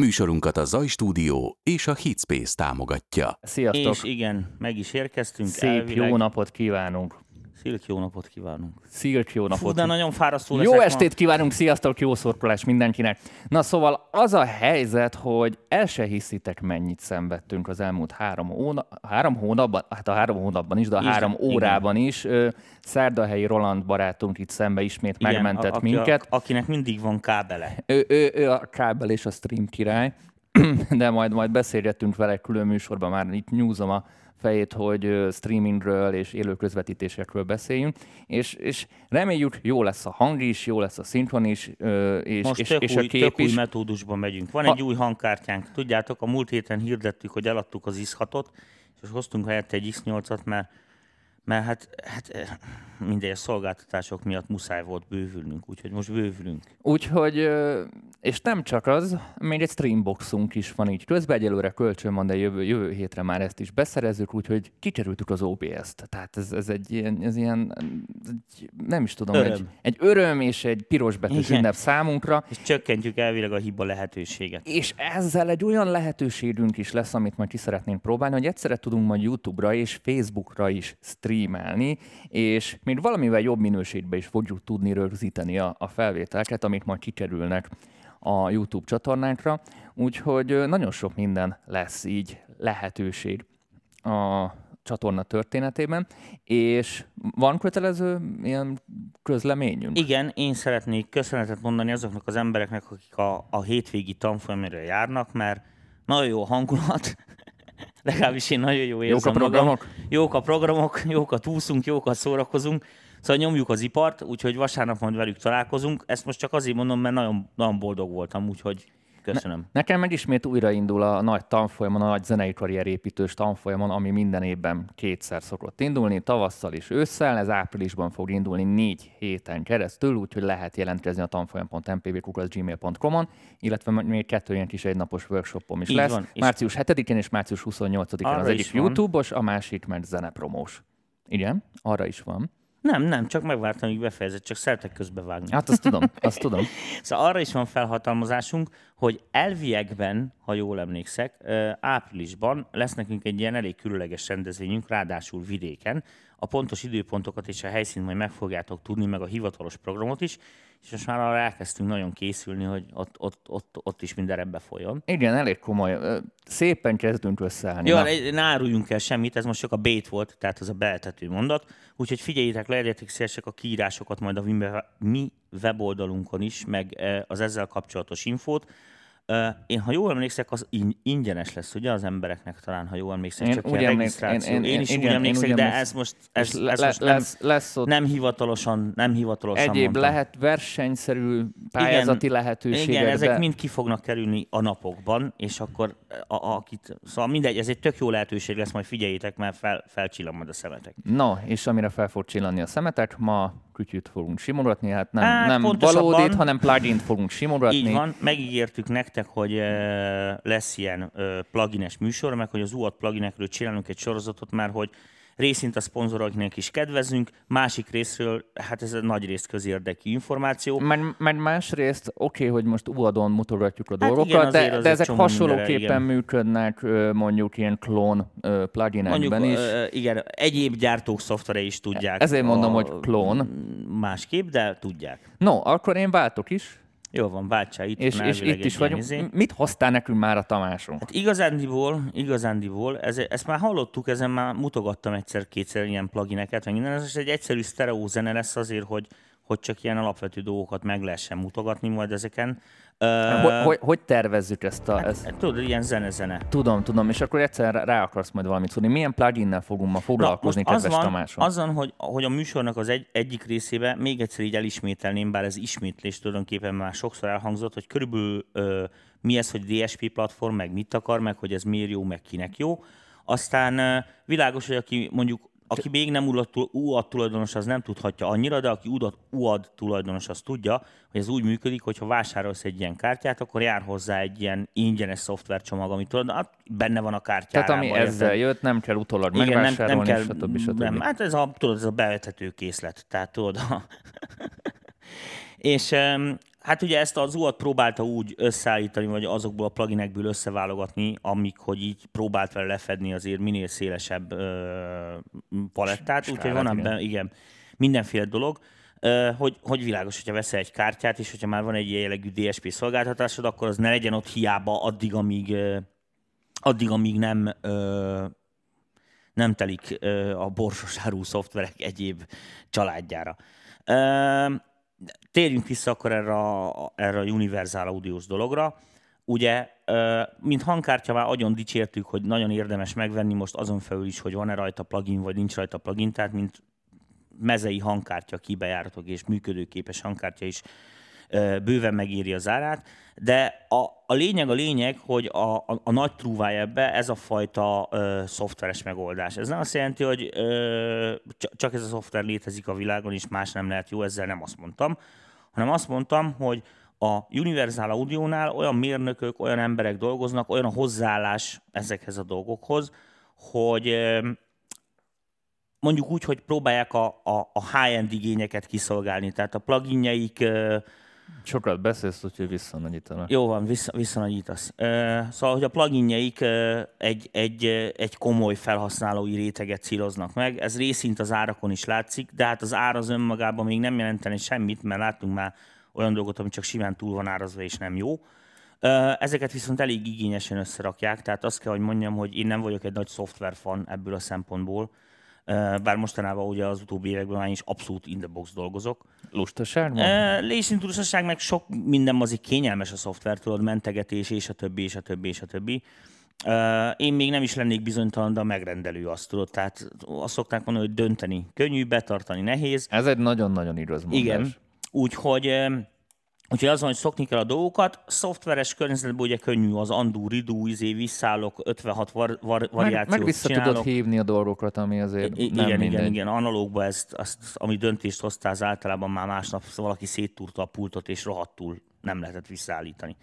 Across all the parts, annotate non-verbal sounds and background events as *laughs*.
Műsorunkat a Zaj Stúdió és a Hitspace támogatja. Sziasztok! És igen, meg is érkeztünk. Szép elvileg. jó napot kívánunk! Szilk jó napot kívánunk. Szilk jó Fú, napot! de nagyon fárasztó Jó estét kívánunk, sziasztok, jó szorkolás mindenkinek. Na szóval az a helyzet, hogy el se hiszitek, mennyit szenvedtünk az elmúlt három, hóna- három hónapban, hát a három hónapban is, de a Igen, három igen. órában is. Ö, Szerdahelyi Roland barátunk itt szembe ismét Ma. megmentett a, aki, minket. A, akinek mindig van kábele. Ő, ő, ő a kábel és a stream király, *clears throat* de majd, majd beszélgettünk vele külön műsorban, már itt nyúzom a fejét, hogy streamingről és élő közvetítésekről beszéljünk, és, és reméljük jó lesz a hang is, jó lesz a szinkron is, és, Most és, tök, és a új, kép tök új is. metódusban megyünk. Van Ha- egy új hangkártyánk. Tudjátok, a múlt héten hirdettük, hogy eladtuk az X6-ot, és hoztunk helyette egy X8-at, mert, mert hát, hát eh, mindegy, a szolgáltatások miatt muszáj volt bővülnünk, úgyhogy most bővülünk. Úgyhogy, és nem csak az, még egy streamboxunk is van így közben, egyelőre kölcsön van, de jövő, jövő hétre már ezt is beszerezzük, úgyhogy kikerültük az OBS-t. Tehát ez, ez egy ilyen, ez ilyen egy, nem is tudom, Öröm. Egy, egy öröm és egy pirosbetűs Igen. ünnep számunkra, És csökkentjük elvileg a hiba lehetőséget. És ezzel egy olyan lehetőségünk is lesz, amit majd ki szeretnénk próbálni, hogy egyszerre tudunk majd YouTube-ra és Facebookra is streamelni, és még valamivel jobb minőségben is fogjuk tudni rögzíteni a, a felvételeket, amik majd kikerülnek a YouTube csatornánkra. Úgyhogy nagyon sok minden lesz így lehetőség a csatorna történetében, és van kötelező ilyen közleményünk? Igen, én szeretnék köszönetet mondani azoknak az embereknek, akik a, a hétvégi tanfolyamra járnak, mert nagyon jó hangulat, legalábbis én nagyon jó érzem Jók a programok? Magam. *laughs* Jók a programok, jókat úszunk, jókat szórakozunk, szóval nyomjuk az ipart, úgyhogy vasárnap majd velük találkozunk. Ezt most csak azért mondom, mert nagyon, nagyon boldog voltam, úgyhogy köszönöm. Nekem meg ismét újraindul a nagy tanfolyamon, a nagy zenei karrierépítős tanfolyamon, ami minden évben kétszer szokott indulni, tavasszal és ősszel, ez áprilisban fog indulni négy héten keresztül, úgyhogy lehet jelentkezni a tanfolyam.mpvkukac.gmail.com-on, illetve még kettő ilyen kis egynapos workshopom is Így lesz. van, Március 7-én és március 28-án Arra az egyik. YouTube-os, a másik meg zenepromós. Igen, arra is van. Nem, nem, csak megvártam, amíg befejezett, csak szeretek közbevágni. Hát azt tudom, azt tudom. *laughs* Szóval arra is van felhatalmazásunk, hogy elviekben, ha jól emlékszek, áprilisban lesz nekünk egy ilyen elég különleges rendezvényünk, ráadásul vidéken. A pontos időpontokat és a helyszínt majd meg fogjátok tudni, meg a hivatalos programot is, és most már arra elkezdtünk nagyon készülni, hogy ott, ott, ott, ott is minden ebbe folyjon. Igen, elég komoly. Szépen kezdünk összeállni. Jó, ne, ne áruljunk el semmit, ez most csak a bait volt, tehát az a beeltető mondat. Úgyhogy figyeljétek le, legyetek szívesek a kiírásokat majd a mi web- mi weboldalunkon is, meg az ezzel kapcsolatos infót. Én, ha jól emlékszek, az in- ingyenes lesz, ugye, az embereknek talán, ha jól emlékszek, Én csak úgy ilyen emlék- regisztráció. én- Én, én- is igen, úgy én emlékszek, úgy de emlékszem. ez most, ez, le- ez most nem, lesz, lesz ott nem hivatalosan, nem hivatalosan Egyéb mondtam. lehet versenyszerű pályázati lehetőségek. Igen, ezek de... mind ki fognak kerülni a napokban, és akkor a, a, akit, szóval mindegy, ez egy tök jó lehetőség lesz, majd figyeljétek, mert fel, felcsillan majd a szemetek. No, és amire fel fog csillanni a szemetek, ma kütyűt fogunk simogatni, hát nem, Hát, nem pontosabban- valódit, hanem plugin-t fogunk simogatni. Így van, megígértük nektek, hogy lesz ilyen plugines műsor, meg hogy az UAD pluginekről csinálunk egy sorozatot, mert hogy részint a szponzoroknak is kedvezünk, másik részről, hát ez a nagy rész közérdekű információ. Mert, mert másrészt oké, okay, hogy most UAD-on mutogatjuk a Hát dolgokat, igen, de, de egy ezek hasonlóképpen mindenre, működnek mondjuk ilyen klón pluginekben is. igen, egyéb gyártók szoftvere is tudják. Ezért mondom, hogy klón. Másképp, de tudják. No, akkor én váltok is, Jó van, váltsál itt. és, és itt is vagyunk. izé. Mit hoztál nekünk már a Tamásunk? Hát igazándiból, igazándiból, ez, ezt már hallottuk, ezen már mutogattam egyszer-kétszer ilyen plugineket, meg minden, ez egy egyszerű sztereó zene lesz azért, hogy, hogy csak ilyen alapvető dolgokat meg lehessen mutogatni majd ezeken. Hogy, Uh, hogy, hogy tervezzük ezt a... Ezt? hát, tudod, ilyen zene-zene. Tudom, tudom, és akkor egyszer rá- akarsz majd valamit szólni. Milyen pluginnel fogunk ma foglalkozni, az kedves van, Tamásom? azon, hogy, hogy a műsornak az egy, egyik részébe még egyszer így elismételném, bár ez ismétlés tulajdonképpen már sokszor elhangzott, hogy körülbelül ö, mi ez, hogy DSP platform, meg mit akar, meg hogy ez miért jó, meg kinek jó. Aztán ö, világos, hogy aki mondjuk aki még nem UAD tul- UAD tulajdonos, az nem tudhatja annyira, de aki UAD, tulajdonos, az tudja, hogy ez úgy működik, hogy ha vásárolsz egy ilyen kártyát, akkor jár hozzá egy ilyen ingyenes szoftvercsomag, ami tudod, hát benne van a kártyában. Tehát ami ezzel jött, nem kell utólag Igen, nem, nem megvásárolni, kell, stb. stb. Nem, hát ez a, tudod, ez a bevethető készlet. Tehát tudod, a... *laughs* és Hát ugye ezt az UAT próbálta úgy összeállítani, vagy azokból a pluginekből összeválogatni, amik, hogy így próbált vele lefedni azért minél szélesebb ö, palettát. Úgyhogy van ebben, igen, mindenféle dolog. Ö, hogy, hogy világos, hogyha veszel egy kártyát, és hogyha már van egy jellegű DSP szolgáltatásod, akkor az ne legyen ott hiába addig, amíg, addig, amíg nem ö, nem telik ö, a borsosárú szoftverek egyéb családjára. Ö, térjünk vissza akkor erre a, erre a Universal Audios dologra. Ugye, mint hangkártya már agyon dicsértük, hogy nagyon érdemes megvenni most azon felül is, hogy van-e rajta plugin, vagy nincs rajta plugin, tehát mint mezei hangkártya kibejáratok és működőképes hangkártya is bőven megéri az árát, de a, a lényeg a lényeg, hogy a, a, a nagy trúváj ebbe ez a fajta ö, szoftveres megoldás. Ez nem azt jelenti, hogy ö, csak ez a szoftver létezik a világon, és más nem lehet jó, ezzel nem azt mondtam, hanem azt mondtam, hogy a Universal Audio-nál olyan mérnökök, olyan emberek dolgoznak, olyan a hozzáállás ezekhez a dolgokhoz, hogy mondjuk úgy, hogy próbálják a, a, a high-end igényeket kiszolgálni. Tehát a pluginjeik Sokat beszélsz, úgyhogy visszanagyítanak. Jó van, vissza, visszanagyítasz. Szóval, hogy a pluginjeik egy, egy, egy komoly felhasználói réteget céloznak meg. Ez részint az árakon is látszik, de hát az ár az önmagában még nem jelenteni semmit, mert láttunk már olyan dolgot, ami csak simán túl van árazva és nem jó. Ezeket viszont elég igényesen összerakják, tehát azt kell, hogy mondjam, hogy én nem vagyok egy nagy szoftverfan ebből a szempontból, bár mostanában ugye az utóbbi években már is abszolút in the box dolgozok. Lustaság van? Uh, lustaság, meg sok minden azért kényelmes a szoftver, tudod, mentegetés, és a többi, és a többi, és a többi. Én még nem is lennék bizonytalan, de a megrendelő azt tudod. Tehát azt szokták mondani, hogy dönteni könnyű, betartani nehéz. Ez egy nagyon-nagyon igaz mondás. Igen. Úgyhogy Úgyhogy azon, hogy szokni kell a dolgokat, szoftveres környezetben ugye könnyű az andú, ridú, izé, visszállok, 56 var, var, variációt meg, meg vissza csinálok. tudod hívni a dolgokat, ami azért I- nem igen, mindegy. igen, igen, analógba ezt, azt, ami döntést hoztál, az általában már másnap valaki széttúrta a pultot, és rohadtul nem lehetett visszaállítani.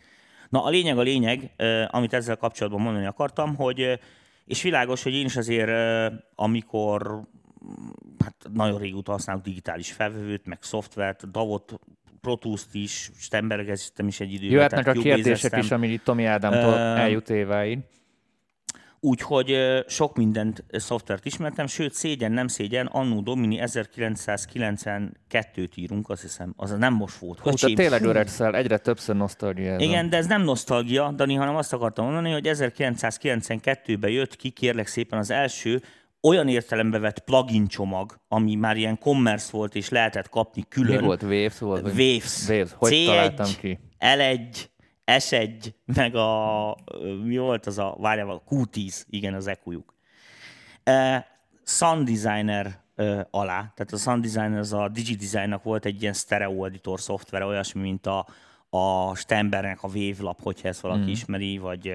Na a lényeg a lényeg, amit ezzel kapcsolatban mondani akartam, hogy és világos, hogy én is azért, amikor hát nagyon régóta használok digitális felvevőt, meg szoftvert, Davot Protust is, Stembergeztem is egy időben. Jöhetnek a kérdések is, ami itt Tomi Ádámtól uh, eljut éváig. Úgyhogy sok mindent szoftvert ismertem, sőt szégyen, nem szégyen, Annó Domini 1992-t írunk, azt hiszem, az nem most volt. Hú, de tényleg öregszel, egyre többször nosztalgia. Igen, de ez nem nosztalgia, Dani, hanem azt akartam mondani, hogy 1992-ben jött ki, kérlek szépen az első olyan értelembe vett plugin csomag, ami már ilyen commerce volt, és lehetett kapni külön. Mi volt? Waves volt? Waves. Waves. Hogy C1, találtam ki? L1, S1, meg a, mi volt az a, várjál, Q10, igen, az EQ-juk. Uh, Sound Designer uh, alá, tehát a Sound Designer az a DigiDesign-nak volt egy ilyen stereo editor szoftver, olyasmi, mint a, a Stembernek a Wavelab, hogyha ezt valaki mm. ismeri, vagy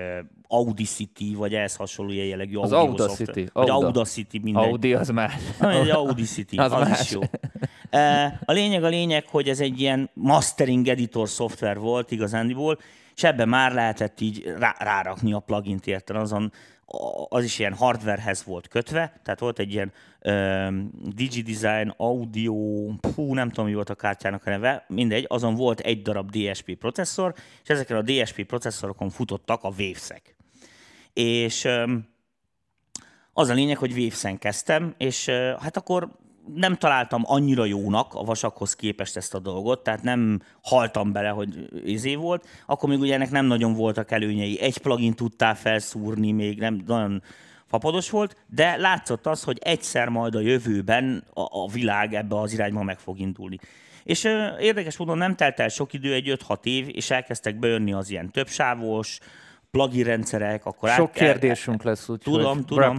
Audacity, vagy ehhez hasonló ilyen jellegű az Audacity. Vagy Audacity, mindegy. Audi az más. Egy Audacity, az, az más. is jó. A lényeg a lényeg, hogy ez egy ilyen mastering editor szoftver volt igazándiból, és ebben már lehetett így rá, rárakni a plugin-t érten azon, az is ilyen hardwarehez volt kötve, tehát volt egy ilyen um, DigiDesign, Audio, hú, nem tudom, mi volt a kártyának a neve, mindegy, azon volt egy darab DSP processzor, és ezeken a DSP processzorokon futottak a Waves-ek. És um, az a lényeg, hogy Waves-en kezdtem, és uh, hát akkor nem találtam annyira jónak a vasakhoz képest ezt a dolgot, tehát nem haltam bele, hogy izé volt. Akkor még ugye ennek nem nagyon voltak előnyei. Egy plugin tudtál felszúrni, még nem nagyon fapados volt, de látszott az, hogy egyszer majd a jövőben a, a világ ebbe az irányba meg fog indulni. És ö, érdekes módon nem telt el sok idő, egy 5-6 év, és elkezdtek bejönni az ilyen többsávos, plugin rendszerek, akkor Sok át, kérdésünk lesz, úgyhogy tudom, tudom,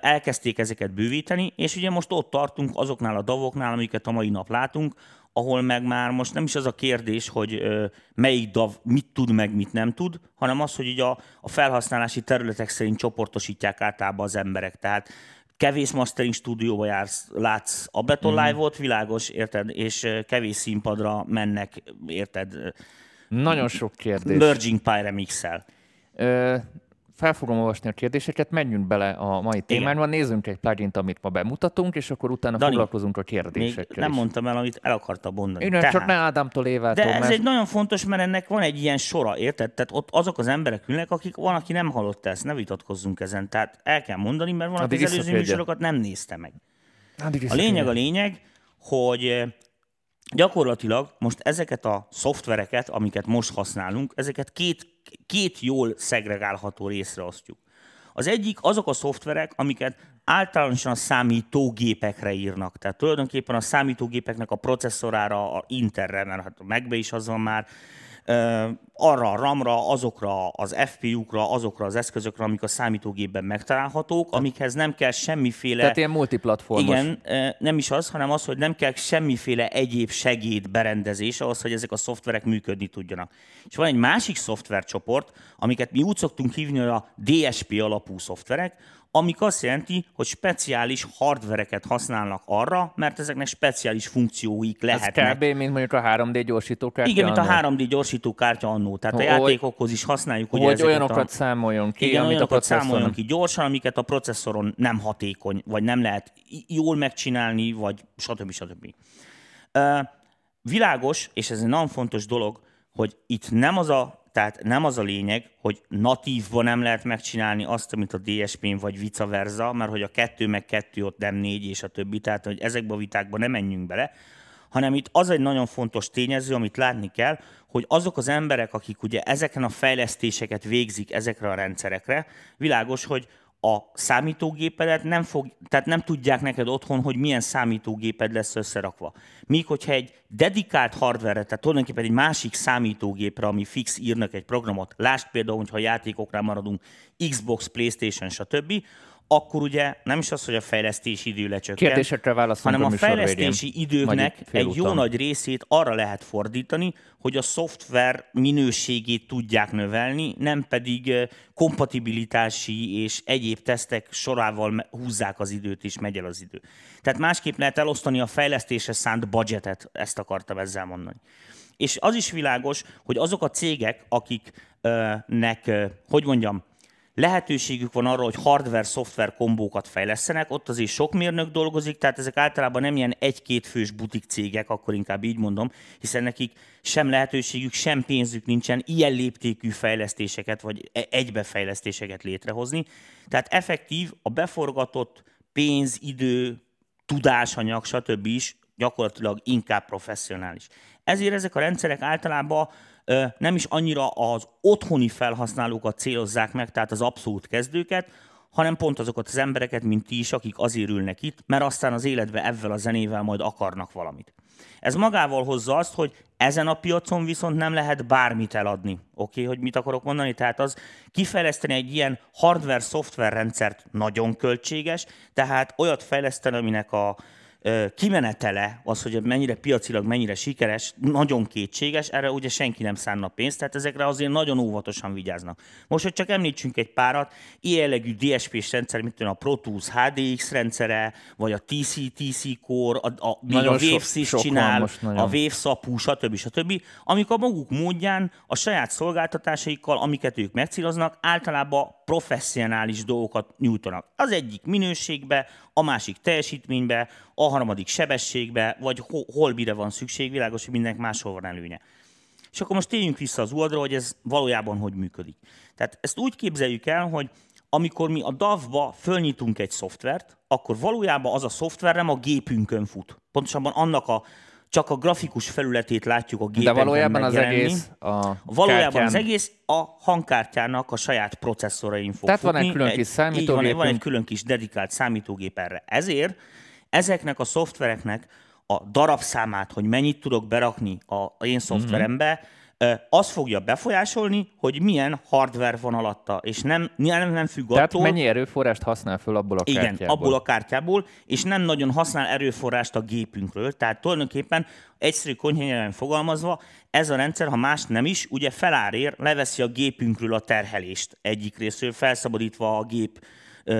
elkezdték ezeket bővíteni, és ugye most ott tartunk azoknál a davoknál, amiket a mai nap látunk, ahol meg már most nem is az a kérdés, hogy melyik DAV mit tud, meg mit nem tud, hanem az, hogy ugye a, a felhasználási területek szerint csoportosítják általában az emberek. Tehát kevés mastering stúdióba jársz, látsz Ableton mm. Live-ot, világos, érted, és kevés színpadra mennek, érted, nagyon sok kérdés. Merging Py remix -el. fel fogom olvasni a kérdéseket, menjünk bele a mai témába, nézzünk egy plugin amit ma bemutatunk, és akkor utána Dani, foglalkozunk a kérdésekkel még nem is. mondtam el, amit el akartam mondani. Én Tehát, csak ne Ádámtól Évától. De ez mert... egy nagyon fontos, mert ennek van egy ilyen sora, érted? Tehát ott azok az emberek ülnek, akik van, aki nem hallott ezt, ne vitatkozzunk ezen. Tehát el kell mondani, mert van, aki az előző műsorokat nem nézte meg. A lényeg a lényeg, hogy gyakorlatilag most ezeket a szoftvereket, amiket most használunk, ezeket két, két jól szegregálható részre osztjuk. Az egyik azok a szoftverek, amiket általánosan a számítógépekre írnak. Tehát tulajdonképpen a számítógépeknek a processzorára, a Interre, mert hát a Macbe is az van már, arra a RAM-ra, azokra az FPU-kra, azokra az eszközökre, amik a számítógépben megtalálhatók, amikhez nem kell semmiféle... Tehát ilyen multiplatformos. Igen, nem is az, hanem az, hogy nem kell semmiféle egyéb segéd berendezés ahhoz, hogy ezek a szoftverek működni tudjanak. És van egy másik szoftvercsoport, amiket mi úgy szoktunk hívni, hogy a DSP alapú szoftverek, amik azt jelenti, hogy speciális hardvereket használnak arra, mert ezeknek speciális funkcióik lehetnek. Ez kb. mint mondjuk a 3D gyorsítókártya Igen, mint a 3D gyorsítókártya annó. Tehát hogy, a játékokhoz is használjuk. Hogy ugye olyanokat a, számoljon ki, igen, amit olyanokat a számoljon ki gyorsan, amiket a processzoron nem hatékony, vagy nem lehet jól megcsinálni, vagy stb. stb. Uh, világos, és ez egy nagyon fontos dolog, hogy itt nem az a tehát nem az a lényeg, hogy natívban nem lehet megcsinálni azt, amit a DSP-n vagy vice versa, mert hogy a kettő meg kettő ott nem négy és a többi, tehát hogy ezekbe a vitákba nem menjünk bele, hanem itt az egy nagyon fontos tényező, amit látni kell, hogy azok az emberek, akik ugye ezeken a fejlesztéseket végzik ezekre a rendszerekre, világos, hogy a számítógépedet nem, fog, tehát nem tudják neked otthon, hogy milyen számítógéped lesz összerakva. Míg hogyha egy dedikált hardware tehát tulajdonképpen egy másik számítógépre, ami fix írnak egy programot, lásd például, hogyha játékoknál maradunk, Xbox, Playstation, stb., akkor ugye nem is az, hogy a fejlesztési idő lecsökken, Kérdésekre hanem a, a fejlesztési végén. időknek egy jó nagy részét arra lehet fordítani, hogy a szoftver minőségét tudják növelni, nem pedig kompatibilitási és egyéb tesztek sorával húzzák az időt és megy el az idő. Tehát másképp lehet elosztani a fejlesztésre szánt budgetet, ezt akartam ezzel mondani. És az is világos, hogy azok a cégek, akiknek, hogy mondjam, lehetőségük van arra, hogy hardware-szoftver kombókat fejlesztenek, ott azért sok mérnök dolgozik, tehát ezek általában nem ilyen egy-két fős butik cégek, akkor inkább így mondom, hiszen nekik sem lehetőségük, sem pénzük nincsen ilyen léptékű fejlesztéseket, vagy e- egybefejlesztéseket létrehozni. Tehát effektív a beforgatott pénz, idő, tudásanyag, stb. is gyakorlatilag inkább professzionális. Ezért ezek a rendszerek általában nem is annyira az otthoni felhasználókat célozzák meg, tehát az abszolút kezdőket, hanem pont azokat az embereket, mint ti is, akik azért ülnek itt, mert aztán az életbe ezzel a zenével majd akarnak valamit. Ez magával hozza azt, hogy ezen a piacon viszont nem lehet bármit eladni. Oké, okay, hogy mit akarok mondani? Tehát az kifejleszteni egy ilyen hardware-szoftver rendszert nagyon költséges, tehát olyat fejleszteni, aminek a, kimenetele, az, hogy mennyire piacilag, mennyire sikeres, nagyon kétséges, erre ugye senki nem szánna pénzt, tehát ezekre azért nagyon óvatosan vigyáznak. Most, hogy csak említsünk egy párat, ilyen jellegű DSP-s rendszer, mint a Pro Tools HDX rendszere, vagy a TC-TC Core, a, a, még a Waves is csinál, a Wave Sapu, stb. stb., amik a maguk módján a saját szolgáltatásaikkal, amiket ők megcéloznak, általában professzionális dolgokat nyújtanak. Az egyik minőségbe, a másik teljesítménybe, a harmadik sebességbe, vagy hol, hol mire van szükség, világos, hogy mindenki máshol van előnye. És akkor most térjünk vissza az oldalra, hogy ez valójában hogy működik. Tehát ezt úgy képzeljük el, hogy amikor mi a DAV-ba fölnyitunk egy szoftvert, akkor valójában az a szoftver nem a gépünkön fut. Pontosabban annak a csak a grafikus felületét látjuk a gépen De valójában az egész a Valójában kártyán... az egész a hangkártyának a saját processzorain fog Tehát futni. van egy külön kis számítógép. Van, van egy külön kis dedikált számítógép erre. Ezért ezeknek a szoftvereknek a darabszámát, hogy mennyit tudok berakni a én szoftverembe, mm-hmm az fogja befolyásolni, hogy milyen hardware van alatta, és nem, nem, nem függ Tehát attól... mennyi erőforrást használ föl abból a igen, kártyából. abból a kártyából, és nem nagyon használ erőforrást a gépünkről. Tehát tulajdonképpen egyszerű konyhanyelven fogalmazva, ez a rendszer, ha más nem is, ugye felárér, leveszi a gépünkről a terhelést egyik részről, felszabadítva a gép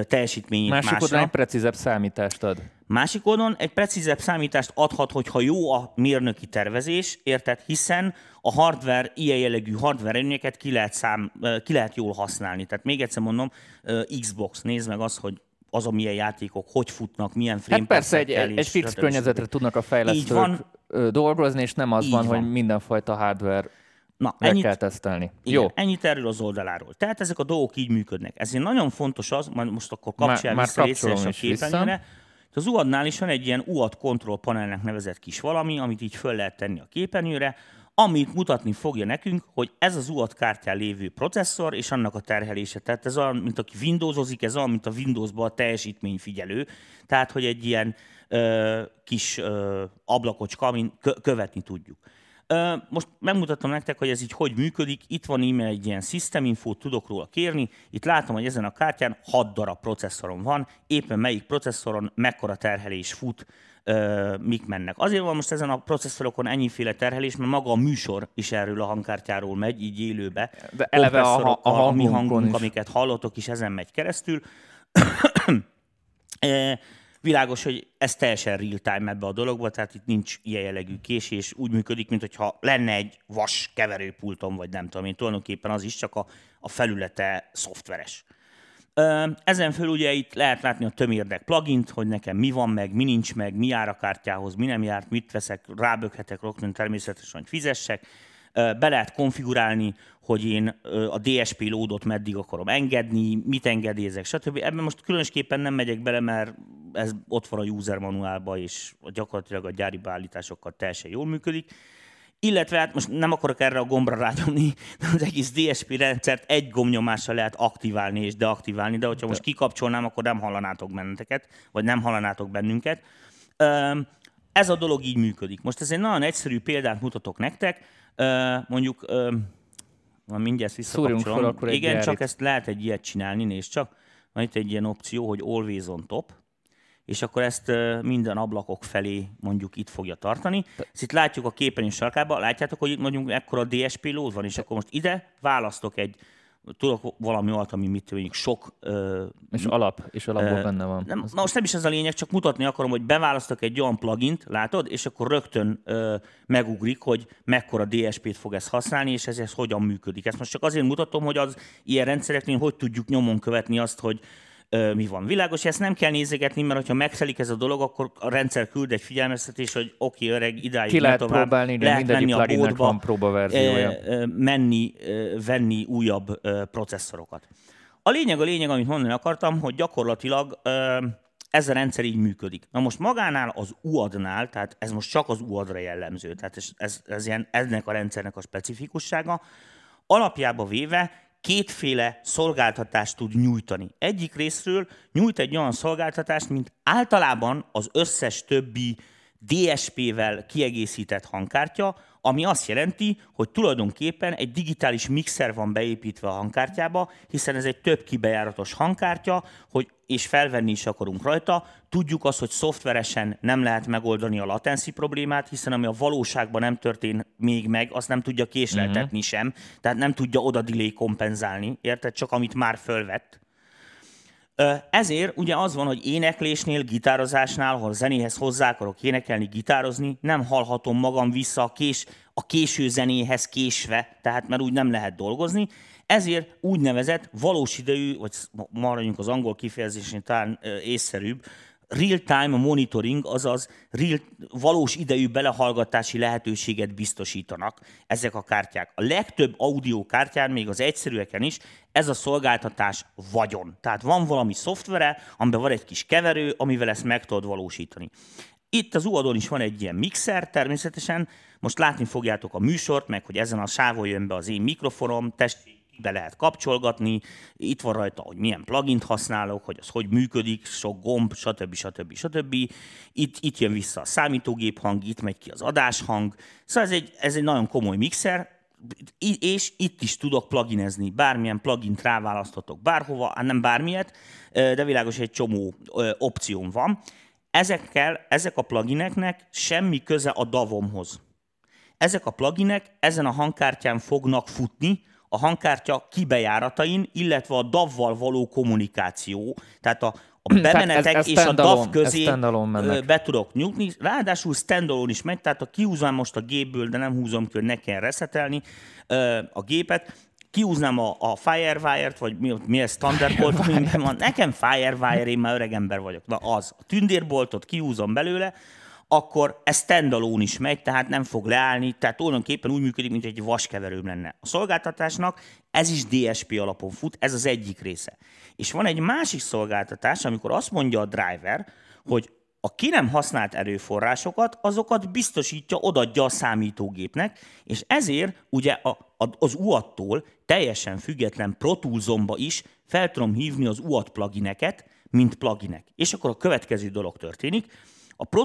teljesítményét Másik másra. oldalon egy precízebb számítást ad. Másik oldalon egy precízebb számítást adhat, hogyha jó a mérnöki tervezés, érted? Hiszen a hardware, ilyen jellegű hardware előnyeket ki lehet, szám, ki lehet jól használni. Tehát még egyszer mondom, Xbox, nézd meg azt, hogy az a milyen játékok, hogy futnak, milyen frame Hát persze, egy, egy, egy fix környezetre tudnak a fejlesztők Így van. dolgozni, és nem az van, van. hogy mindenfajta hardware Na, le ennyit, kell tesztelni. Igen, Jó, ennyit erről az oldaláról. Tehát ezek a dolgok így működnek. Ezért nagyon fontos az, majd most akkor kapcsolják már vissza kapcsolom a képernyőre, az UAD-nál is van egy ilyen UAD control panelnek nevezett kis valami, amit így föl lehet tenni a képernyőre, amit mutatni fogja nekünk, hogy ez az UAD kártyán lévő processzor és annak a terhelése. Tehát ez olyan, mint aki Windowsozik, ez olyan, mint a Windowsban a teljesítményfigyelő. Tehát, hogy egy ilyen ö, kis ö, ablakocska, amin kö- követni tudjuk. Most megmutatom nektek, hogy ez így hogy működik. Itt van íme egy ilyen system infót tudok róla kérni. Itt látom, hogy ezen a kártyán 6 darab processzorom van. Éppen melyik processzoron mekkora terhelés fut, mik mennek. Azért van most ezen a processzorokon ennyiféle terhelés, mert maga a műsor is erről a hangkártyáról megy, így élőbe. De eleve a ha- Kompresszorokkal, a mi hangunk, is. amiket hallotok is, ezen megy keresztül. *coughs* Világos, hogy ez teljesen real-time ebbe a dologba, tehát itt nincs ilyen jellegű késés, úgy működik, mint hogyha lenne egy vas keverőpulton, vagy nem tudom én, tulajdonképpen az is csak a, a felülete szoftveres. Ezen föl ugye itt lehet látni a tömérdek plugint, hogy nekem mi van meg, mi nincs meg, mi jár a kártyához, mi nem járt, mit veszek, ráböghetek rögtön természetesen, hogy fizessek. Be lehet konfigurálni, hogy én a DSP loadot meddig akarom engedni, mit engedélyezek, stb. Ebben most különösképpen nem megyek bele, mert ez ott van a user manuálban, és gyakorlatilag a gyári beállításokkal teljesen jól működik. Illetve hát most nem akarok erre a gombra rányomni, de az egész DSP rendszert egy gombnyomással lehet aktiválni és deaktiválni, de hogyha most kikapcsolnám, akkor nem hallanátok benneteket, vagy nem hallanátok bennünket. Ez a dolog így működik. Most ez egy nagyon egyszerű példát mutatok nektek. Mondjuk, van mindjárt visszakapcsolom. fel Igen, csak gyárit. ezt lehet egy ilyet csinálni, nézd csak. Van itt egy ilyen opció, hogy always on top, és akkor ezt minden ablakok felé mondjuk itt fogja tartani. Ezt itt látjuk a képernyő sarkában, látjátok, hogy itt mondjuk ekkora DSP load van, és akkor most ide választok egy, tudok valami olyat, ami mit mondjuk sok ö, és alap, és alapból benne van. nem, na most nem is ez a lényeg, csak mutatni akarom, hogy beválasztok egy olyan plugint, látod, és akkor rögtön ö, megugrik, hogy mekkora DSP-t fog ez használni, és ez, ez hogyan működik. Ezt most csak azért mutatom, hogy az ilyen rendszereknél hogy tudjuk nyomon követni azt, hogy ö, mi van. Világos, ezt nem kell nézegetni, mert ha megfelik ez a dolog, akkor a rendszer küld egy figyelmeztetés, hogy oké, okay, öreg, idáig Ki lehet tovább. próbálni, igen, lehet menni a boltba, van próbaverziója. menni, venni újabb processzorokat. A lényeg a lényeg, amit mondani akartam, hogy gyakorlatilag ez a rendszer így működik. Na most magánál az UAD-nál, tehát ez most csak az UAD-ra jellemző, tehát ez, ez, ez ilyen, ennek a rendszernek a specifikussága, alapjába véve kétféle szolgáltatást tud nyújtani. Egyik részről nyújt egy olyan szolgáltatást, mint általában az összes többi DSP-vel kiegészített hangkártya, ami azt jelenti, hogy tulajdonképpen egy digitális mixer van beépítve a hangkártyába, hiszen ez egy több kibejáratos hangkártya, hogy, és felvenni is akarunk rajta. Tudjuk azt, hogy szoftveresen nem lehet megoldani a latency problémát, hiszen ami a valóságban nem történt még meg, azt nem tudja késleltetni sem, tehát nem tudja oda delay kompenzálni, érted? Csak amit már fölvett. Ezért ugye az van, hogy éneklésnél, gitározásnál, ha zenéhez hozzá akarok énekelni, gitározni, nem hallhatom magam vissza a, kés, a késő zenéhez késve, tehát mert úgy nem lehet dolgozni. Ezért úgynevezett valós idejű, vagy maradjunk az angol kifejezésén talán észszerűbb, real-time monitoring, azaz real, valós idejű belehallgatási lehetőséget biztosítanak ezek a kártyák. A legtöbb audio kártyán, még az egyszerűeken is, ez a szolgáltatás vagyon. Tehát van valami szoftvere, amiben van egy kis keverő, amivel ezt meg tudod valósítani. Itt az UAD-on is van egy ilyen mixer, természetesen. Most látni fogjátok a műsort, meg hogy ezen a sávon jön be az én mikrofonom, tessék, be lehet kapcsolgatni, itt van rajta, hogy milyen plugint használok, hogy az hogy működik, sok gomb, stb. stb. stb. Itt, itt jön vissza a számítógép hang, itt megy ki az adáshang. Szóval ez egy, ez egy nagyon komoly mixer, és itt is tudok pluginezni. Bármilyen plugint ráválaszthatok bárhova, hát nem bármilyet, de világos, egy csomó opcióm van. Ezekkel, ezek a plugineknek semmi köze a davomhoz. Ezek a pluginek ezen a hangkártyán fognak futni, a hangkártya kibejáratain, illetve a DAV-val való kommunikáció. Tehát a, a bemenetek ez- ez és a DAV közé be tudok nyugni. Ráadásul standalone is megy, tehát ha kihúzom most a gépből, de nem húzom ki, hogy ne kell reszetelni a gépet, kihúznám a, a Firewire-t, vagy mi, mi ez Thunderbolt, minden van. Nekem Firewire, én már öreg ember vagyok. Na az, a tündérboltot kihúzom belőle, akkor ez standalone is megy, tehát nem fog leállni, tehát tulajdonképpen úgy működik, mint egy vaskeverőm lenne. A szolgáltatásnak ez is DSP alapon fut, ez az egyik része. És van egy másik szolgáltatás, amikor azt mondja a driver, hogy a ki nem használt erőforrásokat, azokat biztosítja, odaadja a számítógépnek, és ezért ugye a, a, az UAT-tól teljesen független Pro is fel tudom hívni az UAT plugineket, mint pluginek. És akkor a következő dolog történik, a Pro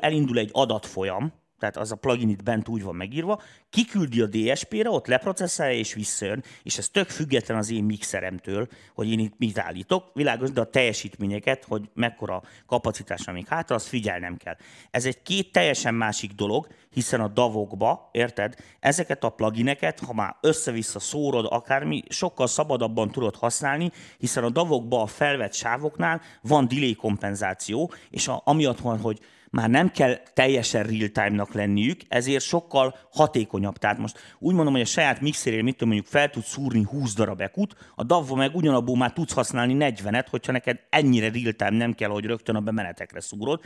elindul egy adatfolyam, tehát az a plugin itt bent úgy van megírva, kiküldi a DSP-re, ott leprocesszálja és visszajön, és ez tök független az én mixeremtől, hogy én itt mit állítok. Világos, de a teljesítményeket, hogy mekkora kapacitásra még hátra, azt figyelnem kell. Ez egy két teljesen másik dolog, hiszen a davokba, érted, ezeket a plugineket, ha már össze-vissza szórod akármi, sokkal szabadabban tudod használni, hiszen a davokba a felvett sávoknál van delay kompenzáció, és a, amiatt van, hogy már nem kell teljesen real-time-nak lenniük, ezért sokkal hatékonyabb. Tehát most úgy mondom, hogy a saját mixerért, mit tudom, mondjuk fel tudsz szúrni 20 darab ekut, a dav meg ugyanabból már tudsz használni 40-et, hogyha neked ennyire real-time nem kell, hogy rögtön a bemenetekre szúrod,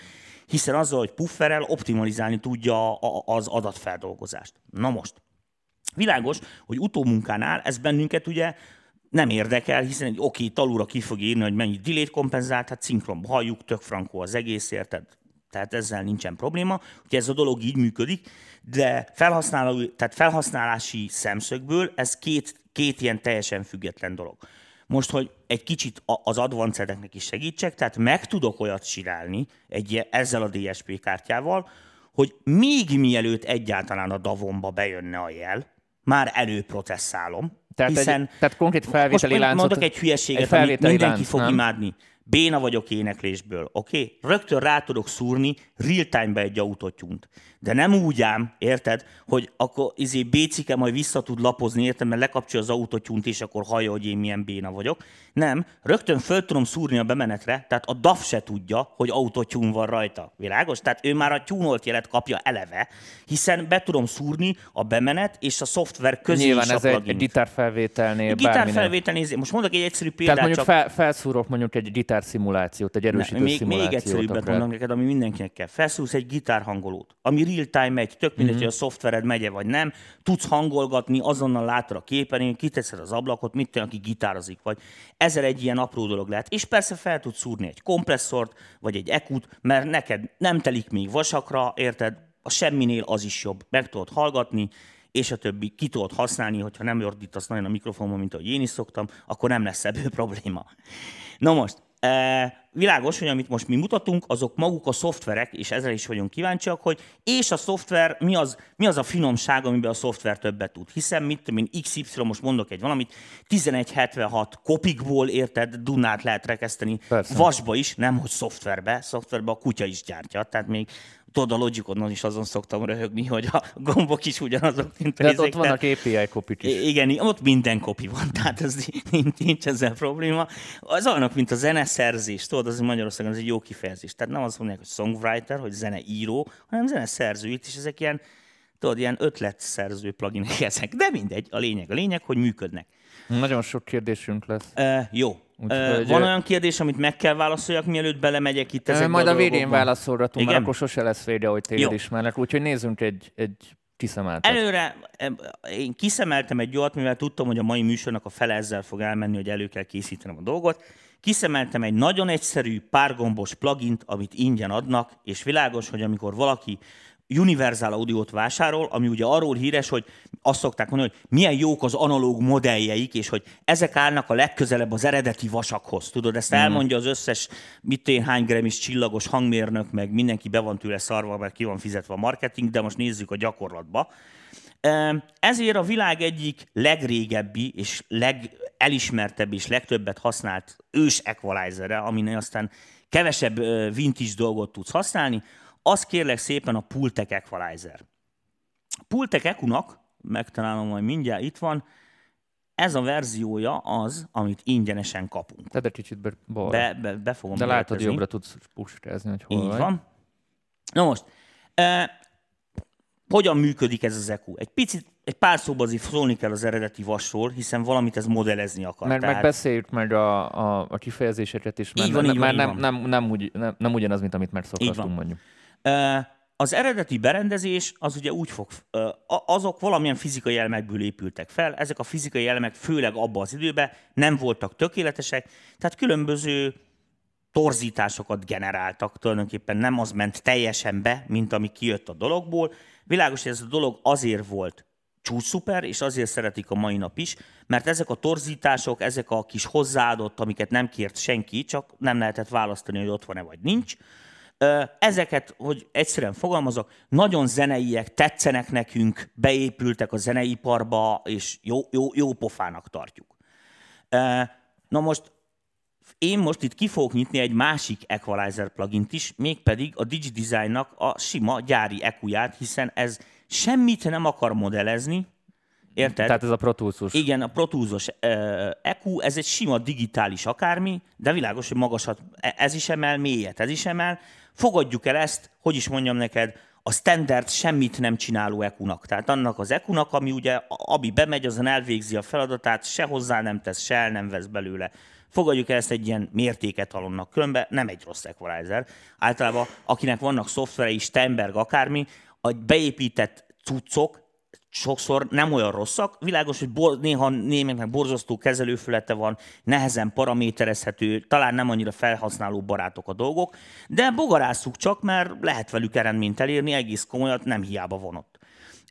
hiszen azzal, hogy pufferrel optimalizálni tudja az adatfeldolgozást. Na most, Világos, hogy utómunkánál ez bennünket ugye nem érdekel, hiszen egy oké, talúra ki fog írni, hogy mennyi delay kompenzált, hát szinkronba halljuk, tök frankó az egész, érted? Tehát ezzel nincsen probléma, hogy ez a dolog így működik, de felhasználó, tehát felhasználási szemszögből ez két, két ilyen teljesen független dolog. Most, hogy egy kicsit az advancedeknek is segítsek, tehát meg tudok olyat csinálni egy, ezzel a DSP kártyával, hogy még mielőtt egyáltalán a davomba bejönne a jel, már előprocesszálom, Tehát, hiszen egy, tehát konkrét most felvételi mondjuk- láncot... mondok egy hülyeséget, egy amit mindenki lánc, fog nem? imádni. Béna vagyok éneklésből, oké? Okay? Rögtön rá tudok szúrni real-time-be egy autotyunt. De nem úgy ám, érted, hogy akkor izé Bécike majd vissza tud lapozni, érted, mert lekapcsolja az autotyunt, és akkor hallja, hogy én milyen béna vagyok. Nem, rögtön föl tudom szúrni a bemenetre, tehát a DAF se tudja, hogy autotyún van rajta. Világos? Tehát ő már a tunolt jelet kapja eleve, hiszen be tudom szúrni a bemenet és a szoftver közé Nyilván is a ez egy, plugin. egy gitárfelvételnél Egy bárminél. gitárfelvétel nézi. Most mondok egy egyszerű példát, Tehát mondjuk csak fel, felszúrok mondjuk egy gitárszimulációt, egy erősítő ne, még, szimulációt. még egyszerűbbet akár. mondok neked, ami mindenkinek kell. Felszúrsz egy gitárhangolót, ami real-time megy, tök mindegy, Mhm. hogy a szoftvered megye vagy nem, tudsz hangolgatni, azonnal látod a képernyőn, kiteszed az ablakot, mit tudom, aki gitározik, vagy ezer egy ilyen apró dolog lehet. És persze fel tudsz szúrni egy kompresszort, vagy egy ekut, mert neked nem telik még vasakra, érted? A semminél az is jobb. Meg tudod hallgatni, és a többi ki tudod használni, hogyha nem ordítasz nagyon a mikrofonban, mint ahogy én is szoktam, akkor nem lesz ebből *laughs* probléma. Na most, világos, hogy amit most mi mutatunk, azok maguk a szoftverek, és ezzel is vagyunk kíváncsiak, hogy és a szoftver, mi az, mi az a finomság, amiben a szoftver többet tud. Hiszen, mit tudom én, XY, most mondok egy valamit, 1176 kopikból, érted, Dunát lehet rekeszteni, Persze. vasba is, nem hogy szoftverbe, szoftverbe a kutya is gyártja, tehát még tudod, a Logiconon is azon szoktam röhögni, hogy a gombok is ugyanazok, mint a Tehát ott izék, tehát- vannak API kopik is. Igen, ott minden kopi van, *laughs* tehát ez nincs, nincs ezzel probléma. Az olyanok, mint a zeneszerzés, tudod, az Magyarországon ez egy jó kifejezés. Tehát nem azt mondják, hogy songwriter, hogy zeneíró, hanem zeneszerző itt, és ezek ilyen, tudod, ilyen ötletszerző pluginek *laughs* ezek. De mindegy, a lényeg, a lényeg, hogy működnek. Nagyon sok kérdésünk lesz. Uh, jó. Úgyhogy, van olyan kérdés, amit meg kell válaszoljak, mielőtt belemegyek itt ezekbe Majd a végén dolgokba? válaszolgatunk, mert akkor sose lesz vége, hogy téged Jó. ismernek. Úgyhogy nézzünk egy, egy kiszemeltet. Előre én kiszemeltem egy olyat, mivel tudtam, hogy a mai műsornak a fele ezzel fog elmenni, hogy elő kell készítenem a dolgot. Kiszemeltem egy nagyon egyszerű, párgombos plugint, amit ingyen adnak, és világos, hogy amikor valaki Universal Audio-t vásárol, ami ugye arról híres, hogy azt szokták mondani, hogy milyen jók az analóg modelljeik, és hogy ezek állnak a legközelebb az eredeti vasakhoz. Tudod, ezt elmondja az összes, mit én hány Grammys csillagos hangmérnök, meg mindenki be van tőle szarva, mert ki van fizetve a marketing, de most nézzük a gyakorlatba. Ezért a világ egyik legrégebbi és legelismertebb és legtöbbet használt ős equalizere, aminél aztán kevesebb vintage dolgot tudsz használni, az kérlek szépen a Pultec Equalizer. Pultec Equunak, megtalálom majd mindjárt, itt van, ez a verziója az, amit ingyenesen kapunk. Tehát egy kicsit be, balra. Be, be, be fogom De látod, beletezni. jobbra tudsz puskázni, hogy hol Így vagy. van. Na most, eh, hogyan működik ez az EQ? Egy picit, egy pár szóban azért szólni kell az eredeti vasról, hiszen valamit ez modellezni akar. Mert Tehát- megbeszéljük meg a, a, a kifejezéseket is, mert, Így van, nem, így van, mert így nem, van. nem, nem, úgy, nem, nem ugyanaz, mint amit már van. szokhatunk mondjuk. Az eredeti berendezés az ugye úgy fog, azok valamilyen fizikai elemekből épültek fel, ezek a fizikai elemek főleg abban az időben nem voltak tökéletesek, tehát különböző torzításokat generáltak, tulajdonképpen nem az ment teljesen be, mint ami kijött a dologból. Világos, hogy ez a dolog azért volt csúcsszuper, és azért szeretik a mai nap is, mert ezek a torzítások, ezek a kis hozzáadott, amiket nem kért senki, csak nem lehetett választani, hogy ott van-e vagy nincs, Ezeket, hogy egyszerűen fogalmazok, nagyon zeneiek, tetszenek nekünk, beépültek a zeneiparba, és jó, jó, jó pofának tartjuk. Na most én most itt ki fogok nyitni egy másik Equalizer plugint is, mégpedig a DigiDesign-nak a sima gyári EQ-ját, hiszen ez semmit nem akar modellezni, érted? Tehát ez a Pro Tools-os. Igen, a Pro Tools-os uh, EQ, ez egy sima digitális akármi, de világos, hogy magasat, e- ez is emel, mélyet, ez is emel. Fogadjuk el ezt, hogy is mondjam neked, a standard semmit nem csináló EQ-nak. Tehát annak az EQ-nak, ami ugye, ami bemegy, azon elvégzi a feladatát, se hozzá nem tesz, se el nem vesz belőle. Fogadjuk el ezt egy ilyen mértéket halonnak, különben nem egy rossz equalizer. Általában, akinek vannak szoftverei, Steinberg akármi, a beépített cuccok sokszor nem olyan rosszak. Világos, hogy bor, néha némelyeknek borzasztó kezelőfülete van, nehezen paraméterezhető, talán nem annyira felhasználó barátok a dolgok, de bogarásszuk csak, mert lehet velük eredményt elérni, egész komolyat nem hiába van ott.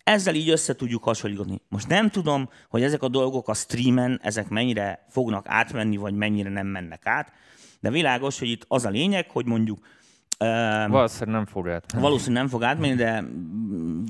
Ezzel így össze tudjuk hasonlítani. Most nem tudom, hogy ezek a dolgok a streamen, ezek mennyire fognak átmenni, vagy mennyire nem mennek át, de világos, hogy itt az a lényeg, hogy mondjuk Valószínűleg nem fog át. valószínűleg nem fog átmenni, de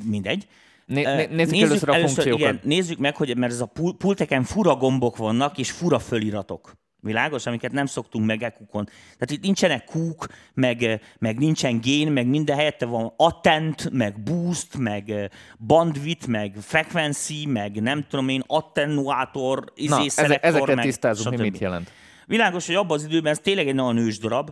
mindegy. Né- Ö, né- nézzük először a funkciókat. Igen, nézzük meg, hogy mert ez a pul- pulteken fura gombok vannak, és fura föliratok. Világos, amiket nem szoktunk meg ekukon. Tehát itt nincsenek kúk, meg, meg nincsen gain, meg minden helyette van attent, meg boost, meg bandwidth, meg frequency, meg nem tudom én, attenuátor, izé, Na, eze- szelektor, ezeket meg tisztázunk, mi mit jelent. Világos, hogy abban az időben ez tényleg egy nagyon nős darab,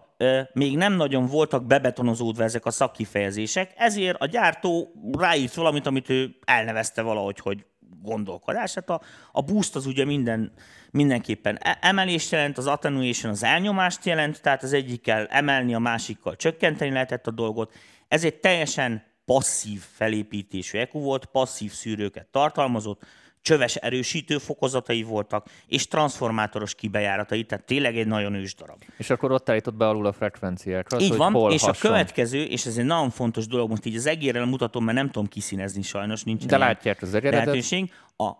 még nem nagyon voltak bebetonozódva ezek a szakkifejezések, ezért a gyártó ráírt valamit, amit ő elnevezte valahogy, hogy gondolkodás. Hát a, a boost az ugye minden, mindenképpen e- emelést jelent, az attenuation az elnyomást jelent, tehát az egyikkel emelni, a másikkal csökkenteni lehetett a dolgot. Ez egy teljesen passzív felépítésű EQ volt, passzív szűrőket tartalmazott, csöves erősítő fokozatai voltak, és transformátoros kibejáratai, tehát tényleg egy nagyon ős darab. És akkor ott állított be alul a frekvenciákat, Így van, hol és a hasson. következő, és ez egy nagyon fontos dolog, most így az egérrel mutatom, mert nem tudom kiszínezni sajnos, nincs De látják az egeredet. lehetőség. A,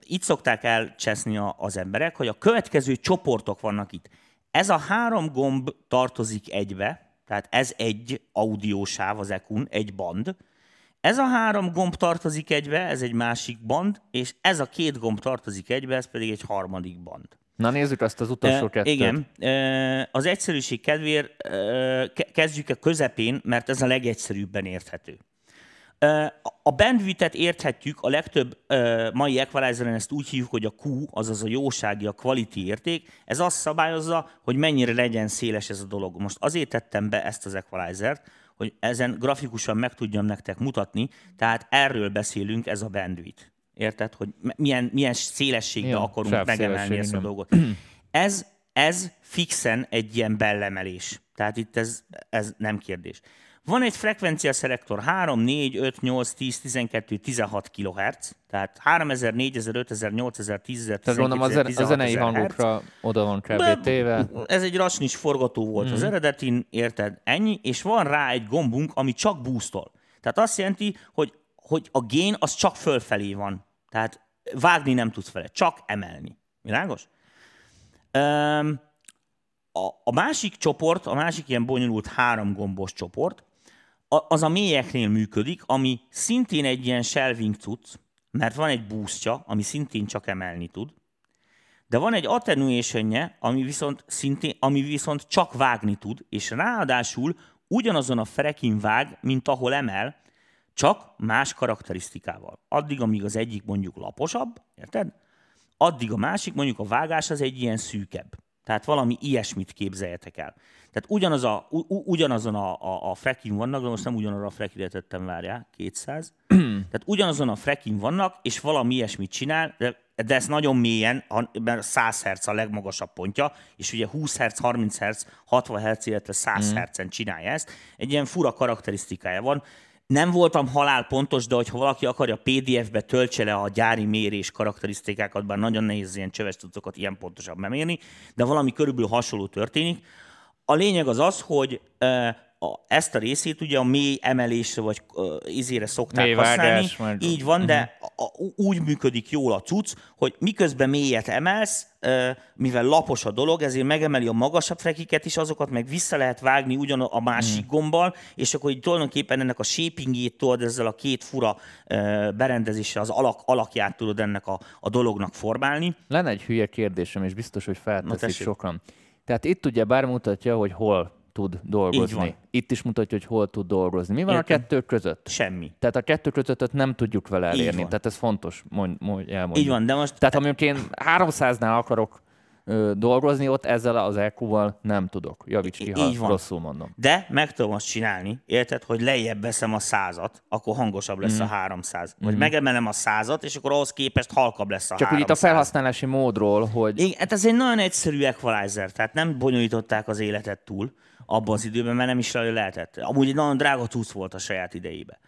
itt szokták elcseszni a, az emberek, hogy a következő csoportok vannak itt. Ez a három gomb tartozik egybe, tehát ez egy audiósáv az EQ-n, egy band. Ez a három gomb tartozik egybe, ez egy másik band, és ez a két gomb tartozik egybe, ez pedig egy harmadik band. Na nézzük azt az utolsó kettőt. Igen. Ö, Az egyszerűség kedvéért ke- kezdjük a közepén, mert ez a legegyszerűbben érthető. Ö, A bandwidth-et érthetjük, a legtöbb ö, mai equalizeren ezt úgy hívjuk, hogy a Q, azaz a jósági, a quality érték, ez azt szabályozza, hogy mennyire legyen széles ez a dolog. Most azért tettem be ezt az equalizert, hogy ezen grafikusan meg tudjam nektek mutatni, tehát erről beszélünk, ez a bandwidth. Érted, hogy milyen, milyen szélességbe Ja, akarunk megemelni ezt a dolgot. Ez, ez fixen egy ilyen bellemelés. Tehát itt ez, ez nem kérdés. Van egy frekvencia szelektor 3, 4, 5, 8, 10, 12, 16 kHz, tehát 3000, 4000, 5000, 8000, 10000, Tehát gondolom a, 12000, zen- a zenei 16000 Hz. hangokra oda van kb. téve. Ez egy rassnis forgató volt mm. az eredetin, érted? Ennyi, és van rá egy gombunk, ami csak boostol. Tehát azt jelenti, hogy, hogy a gain az csak fölfelé van. Tehát vágni nem tudsz vele, csak emelni. Világos? Öm, a, a másik csoport, a másik ilyen bonyolult három gombos csoport, az a mélyeknél működik, ami szintén egy ilyen shelving cucc, mert van egy boostja, ami szintén csak emelni tud, de van egy attenuation ami viszont, szintén, ami viszont csak vágni tud, és ráadásul ugyanazon a ferekin vág, mint ahol emel, csak más karakterisztikával. Addig, amíg az egyik mondjuk laposabb, érted? addig a másik, mondjuk a vágás az egy ilyen szűkebb. Tehát valami ilyesmit képzeljetek el. Tehát ugyanaz a, u, ugyanazon a, a, a frekin vannak, de most nem ugyanarra a frekire tettem, várjál, 200. *clears throat* Tehát ugyanazon a frekin vannak, és valami ilyesmit csinál, de, de ez nagyon mélyen, mert 100 Hz a legmagasabb pontja, és ugye 20 Hz, 30 Hz, 60 Hz, illetve 100 mm. Hz-en csinálja ezt. Egy ilyen fura karakterisztikája van. Nem voltam halál pontos, de hogyha valaki akarja PDF-be töltse le a gyári mérés karakterisztikákat, bár nagyon nehéz ilyen csöves tudokat ilyen pontosan bemérni, de valami körülbelül hasonló történik. A lényeg az az, hogy a, ezt a részét ugye a mély emelésre vagy uh, izére szokták mély használni. Vágás, Így van, uh-huh. de mhm. a, a, úgy működik jól a cucc, hogy miközben mélyet emelsz, uh, mivel lapos a dolog, ezért megemeli a magasabb frekiket is, azokat meg vissza lehet vágni ugyan a másik uh-huh. gombbal, és akkor így tulajdonképpen ennek a shapingjét tudod ezzel a két fura uh, berendezéssel az alak, alakját tudod ennek a, a dolognak formálni. Lenne egy hülye kérdésem, és biztos, hogy felteszik sokan. Tehát itt ugye bár mutatja, hogy hol tud dolgozni. Itt is mutatja, hogy hol tud dolgozni. Mi van Értem. a kettő között? Semmi. Tehát a kettő között nem tudjuk vele elérni. Tehát ez fontos, mondj, mondj, elmondjuk. Így van, de most... Tehát ha én 300-nál akarok ö, dolgozni, ott ezzel az EQ-val nem tudok. Javíts ki, ha Így van. rosszul mondom. De meg tudom azt csinálni, érted, hogy lejjebb veszem a százat, akkor hangosabb lesz mm. a 300. Vagy mm. megemelem a százat, és akkor ahhoz képest halkabb lesz a Csak 300. itt a felhasználási módról, hogy... Igen, hát ez egy nagyon egyszerű equalizer, tehát nem bonyolították az életet túl abban az időben, mert nem is lehetett. Amúgy egy nagyon drága cucc volt a saját idejébe.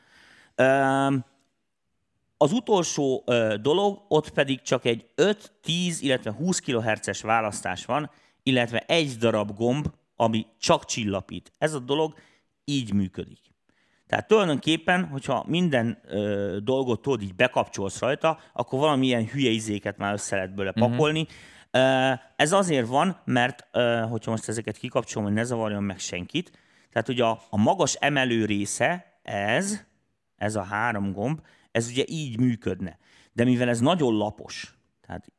Az utolsó dolog, ott pedig csak egy 5, 10, illetve 20 kHz-es választás van, illetve egy darab gomb, ami csak csillapít. Ez a dolog így működik. Tehát tulajdonképpen, hogyha minden ö, dolgot tudod így bekapcsolsz rajta, akkor valamilyen hülye izéket már össze lehet bőle mhm. pakolni. Uh-huh. Ez azért van, mert hogyha most ezeket kikapcsolom, hogy ne zavarjon meg senkit, tehát ugye a, a magas emelő része, ez, ez a három gomb, ez ugye így működne. De mivel ez nagyon lapos, tehát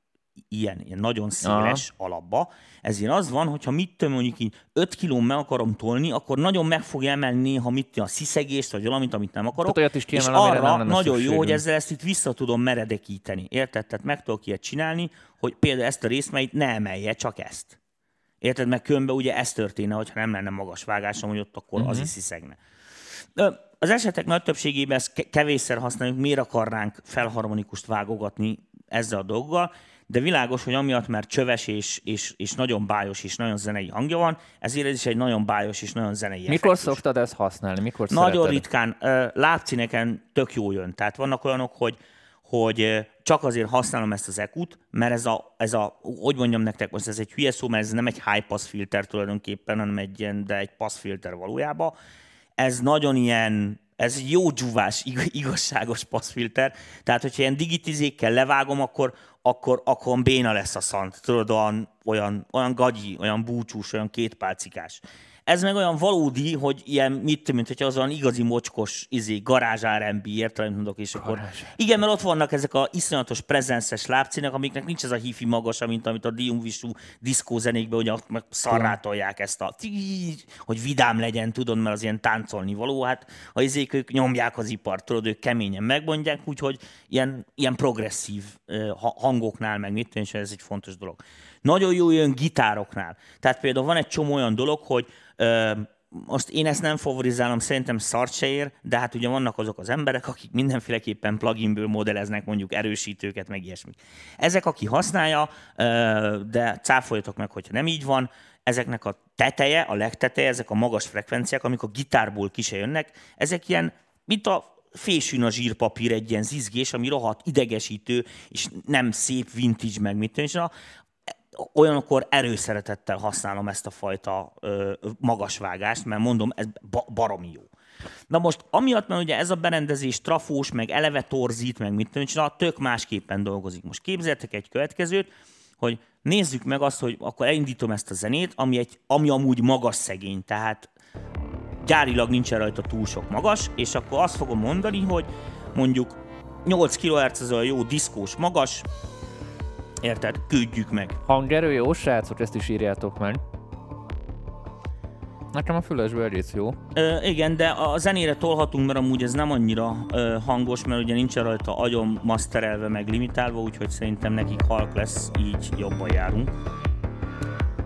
ilyen, ilyen nagyon széles Aha. alapba. Ezért az van, hogyha mit tudom, mondjuk így 5 kilón meg akarom tolni, akkor nagyon meg fogja emelni néha mit a sziszegést, vagy valamit, amit nem akarok. Tehát is kiemel, és arra nem nagyon szükségünk. jó, hogy ezzel ezt itt vissza tudom meredekíteni. Érted? Tehát meg tudok ilyet csinálni, hogy például ezt a részt, mert itt ne emelje, csak ezt. Érted? Mert különben ugye ez történne, hogyha nem lenne magas vágásom, hogy ott akkor uh-huh. az mhm. is sziszegne. Az esetek nagy többségében ezt kevésszer használjuk, miért akarnánk felharmonikust vágogatni ezzel a dolggal, de világos, hogy amiatt, mert csöves és, és, és nagyon bájos és nagyon zenei hangja van, ezért ez is egy nagyon bájos és nagyon zenei Mikor effektus. szoktad ezt használni? Mikor Nagyon szereted? ritkán. Lábcineken tök jó jön. Tehát vannak olyanok, hogy, hogy csak azért használom ezt az ekut, mert ez a, ez a, hogy mondjam nektek, most ez egy hülye szó, mert ez nem egy high pass filter tulajdonképpen, hanem egy ilyen, de egy pass filter valójában. Ez nagyon ilyen, ez jó dzsúvás, igazságos passzfilter. Tehát, hogyha ilyen digitizékkel levágom, akkor, akkor, akkor béna lesz a szant. Tudod, olyan, olyan, olyan gagyi, olyan búcsús, olyan kétpálcikás. Ez meg olyan valódi, hogy ilyen, mit mint hogy az olyan igazi mocskos izé, garázs R&B értelem mondok, és akkor... Igen, mert ott vannak ezek a iszonyatos prezenszes lábcinek, amiknek nincs ez a hifi magasa, mint amit a Diumvisú diszkó zenékben, hogy ott meg szarrátolják ezt a... hogy vidám legyen, tudod, mert az ilyen táncolni való. Hát a izék ők nyomják az ipart, tudod, ők keményen megmondják, úgyhogy ilyen, ilyen progresszív hangoknál meg mit, és ez egy fontos dolog. Nagyon jó jön gitároknál. Tehát például van egy csomó olyan dolog, hogy most én ezt nem favorizálom, szerintem szart se ér, de hát ugye vannak azok az emberek, akik mindenféleképpen pluginből modelleznek mondjuk erősítőket, meg ilyesmi. Ezek, aki használja, de cáfoljatok meg, hogyha nem így van, ezeknek a teteje, a legteteje, ezek a magas frekvenciák, amik a gitárból ki se jönnek, ezek ilyen, mint a fésűn a zsírpapír egy ilyen zizgés, ami rohadt idegesítő, és nem szép vintage meg mit és olyankor erőszeretettel használom ezt a fajta ö, magasvágást, mert mondom, ez ba- baromi jó. Na most, amiatt, mert ugye ez a berendezés trafós, meg eleve torzít, meg mit tudom, tök másképpen dolgozik. Most képzeltek egy következőt, hogy nézzük meg azt, hogy akkor elindítom ezt a zenét, ami, egy, ami amúgy magas szegény, tehát gyárilag nincsen rajta túl sok magas, és akkor azt fogom mondani, hogy mondjuk 8 kHz az a jó diszkós magas, Érted? Küldjük meg. Hangerő jó, srácok, ezt is írjátok meg. Nekem a fülesből egész jó. Ö, igen, de a zenére tolhatunk, mert amúgy ez nem annyira ö, hangos, mert ugye nincs rajta agyon masterelve, meg limitálva, úgyhogy szerintem nekik halk lesz, így jobban járunk.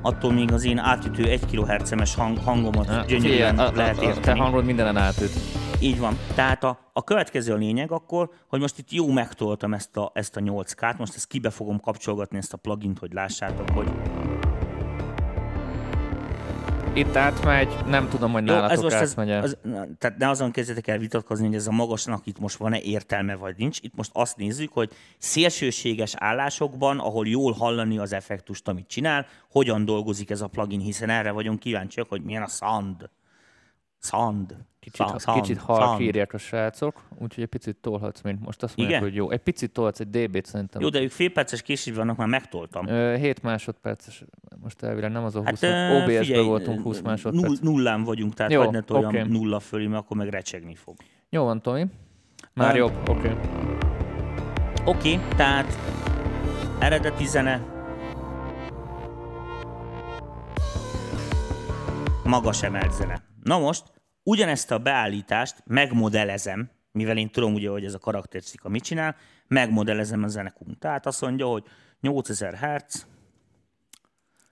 Attól még az én átütő 1 kHz-es hang, hangomat Na, gyönyörűen a- lehet a, a, te érteni. hangod mindenen átüt. Így van. Tehát a, a következő a lényeg akkor, hogy most itt jó megtoltam ezt a, ezt a 8K-t, most ezt kibe fogom kapcsolgatni ezt a plugint, hogy lássátok, hogy Itt átmegy, nem tudom, hogy Jó, ez nálatok most az, átmegy az, na, tehát ne azon kezdjetek el vitatkozni, hogy ez a magasnak itt most van-e értelme, vagy nincs. Itt most azt nézzük, hogy szélsőséges állásokban, ahol jól hallani az effektust, amit csinál, hogyan dolgozik ez a plugin, hiszen erre vagyunk kíváncsiak, hogy milyen a sound. Sound. Kicsit, sound, kicsit halk írják a srácok, úgyhogy egy picit tolhatsz, mint most azt mondják, Igen? hogy jó. Egy picit tolhatsz, egy dB-t szerintem. Jó, de ők fél perces késésben vannak, már megtoltam. Ö, 7 másodperces, most elvileg nem az a 20, Hát, figyelj, voltunk 20 null, másodperc. nullán vagyunk, tehát Jó, hagyd ne toljam oké. nulla fölé, mert akkor meg recsegni fog. Jó van, Tomi. Már Ö, jobb, oké. Okay. Oké, okay, tehát eredeti zene, magas emelt zene. Na most, ugyanezt a beállítást megmodellezem, mivel én tudom ugye, hogy ez a karakterisztika mit csinál, megmodellezem a zenekun. Tehát azt mondja, hogy 8000 Hz,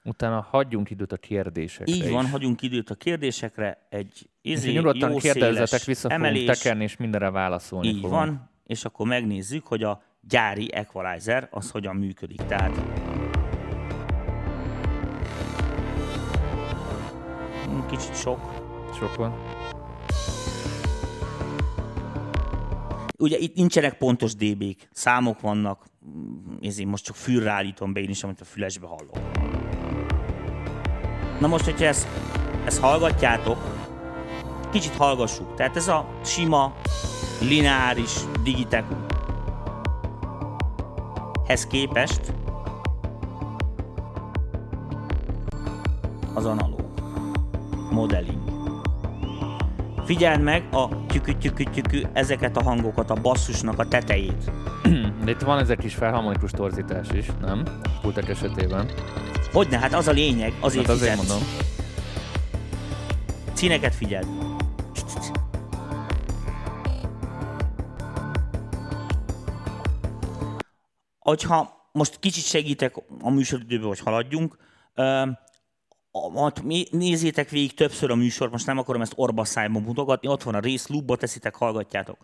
Utána hagyjunk időt a kérdésekre így van, is. hagyunk időt a kérdésekre, egy És izé, nyugodtan jó kérdezzetek, vissza fogunk emelés, tekerni, és mindenre válaszolni Így fogunk. van, és akkor megnézzük, hogy a gyári equalizer az hogyan működik. Tehát kicsit sok. Sok van. Ugye itt nincsenek pontos dB-k, számok vannak, Mm, ezért most csak fülre állítom be én is, amit a fülesbe hallok. Na most, hogyha ezt, ezt hallgatjátok, kicsit hallgassuk. Tehát ez a sima, lineáris digitek hez képest az analóg modeling. Figyeld meg a tyükü tyükü tyükü ezeket a hangokat, a basszusnak a tetejét. De itt van ez egy kis felharmonikus torzítás is, nem? Pultek esetében. Hogyne, hát az a lényeg, azért, Hát azért fizetsz. mondom. Színeket figyeld. Hogyha most kicsit segítek a műsoridőbe, hogy haladjunk, mi- nézzétek végig többször a műsor, most nem akarom ezt orbaszájban mutogatni, ott van a rész, lubba teszitek, hallgatjátok.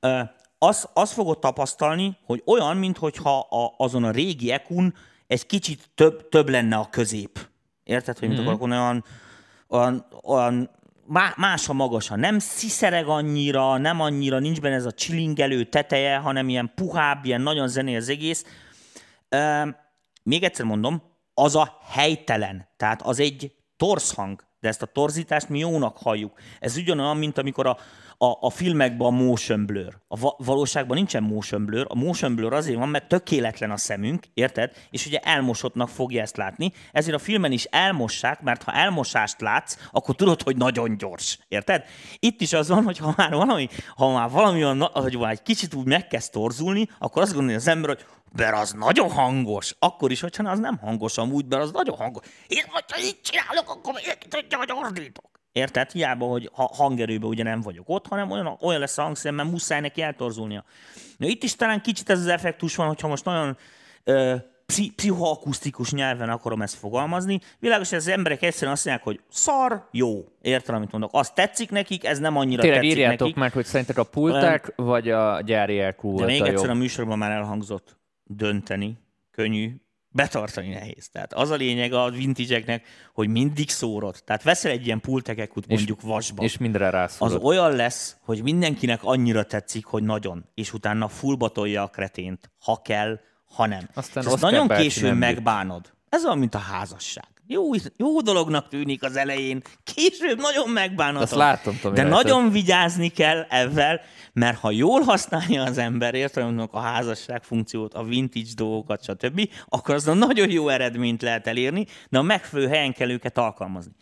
Ö, azt, azt fogod tapasztalni, hogy olyan, mintha a, azon a régi ekun egy kicsit több, több lenne a közép. Érted, hogy mit akarok mondani? Olyan, olyan, olyan má- más a magasa. Nem sziszereg annyira, nem annyira, nincs benne ez a csilingelő teteje, hanem ilyen puhább, ilyen nagyon zené az egész. Ö, még egyszer mondom, az a helytelen. Tehát az egy torszhang, de ezt a torzítást mi jónak halljuk. Ez ugyanolyan, mint amikor a, a, a filmekben a motion blur. A va- valóságban nincsen motion blur. A motion blur azért van, mert tökéletlen a szemünk, érted? És ugye elmosottnak fogja ezt látni. Ezért a filmen is elmossák, mert ha elmosást látsz, akkor tudod, hogy nagyon gyors. Érted? Itt is az van, hogy ha már valami, ha már valami na- hogy már egy kicsit úgy megkezd torzulni, akkor azt gondolja az ember, hogy mert az nagyon hangos. Akkor is, hogyha az nem hangos amúgy, mert az nagyon hangos. Én, hogyha így csinálok, akkor mindenki tudja, hogy ordítok. Érted? Hiába, hogy ha hangerőben ugye nem vagyok ott, hanem olyan, olyan lesz a hangszem, mert muszáj neki eltorzulnia. Na, itt is talán kicsit ez az effektus van, hogyha most nagyon ö, pszi, pszichoakusztikus nyelven akarom ezt fogalmazni. Világos, hogy az emberek egyszerűen azt mondják, hogy szar, jó. Érted, amit mondok? Az tetszik nekik, ez nem annyira Tényleg tetszik írjátok nekik. meg, hogy szerintek a pulták vagy a gyári De volt még a egyszer a jobb. műsorban már elhangzott, dönteni, könnyű, betartani nehéz. Tehát az a lényeg a vintage hogy mindig szórod. Tehát veszel egy ilyen pultekekut mondjuk vasba. És mindre az rászólod. olyan lesz, hogy mindenkinek annyira tetszik, hogy nagyon, és utána fullba tolja a kretént, ha kell, ha nem. Aztán és azt nagyon későn megbánod. Ez olyan, mint a házasság. Jó, jó dolognak tűnik az elején, később nagyon megbánod. Azt látom, Tomi, De rajtad. nagyon vigyázni kell ezzel, mert ha jól használja az ember, értelemben a házasság funkciót, a vintage dolgokat, stb., akkor az nagyon jó eredményt lehet elérni, de a megfelelő helyen kell őket alkalmazni.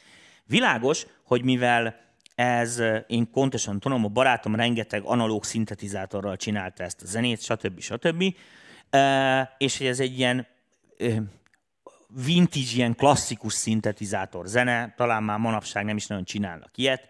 Világos, hogy mivel ez, én pontosan tudom, a barátom rengeteg analóg szintetizátorral csinálta ezt a zenét, stb. stb. És hogy ez egy ilyen vintage, ilyen klasszikus szintetizátor zene, talán már manapság nem is nagyon csinálnak ilyet.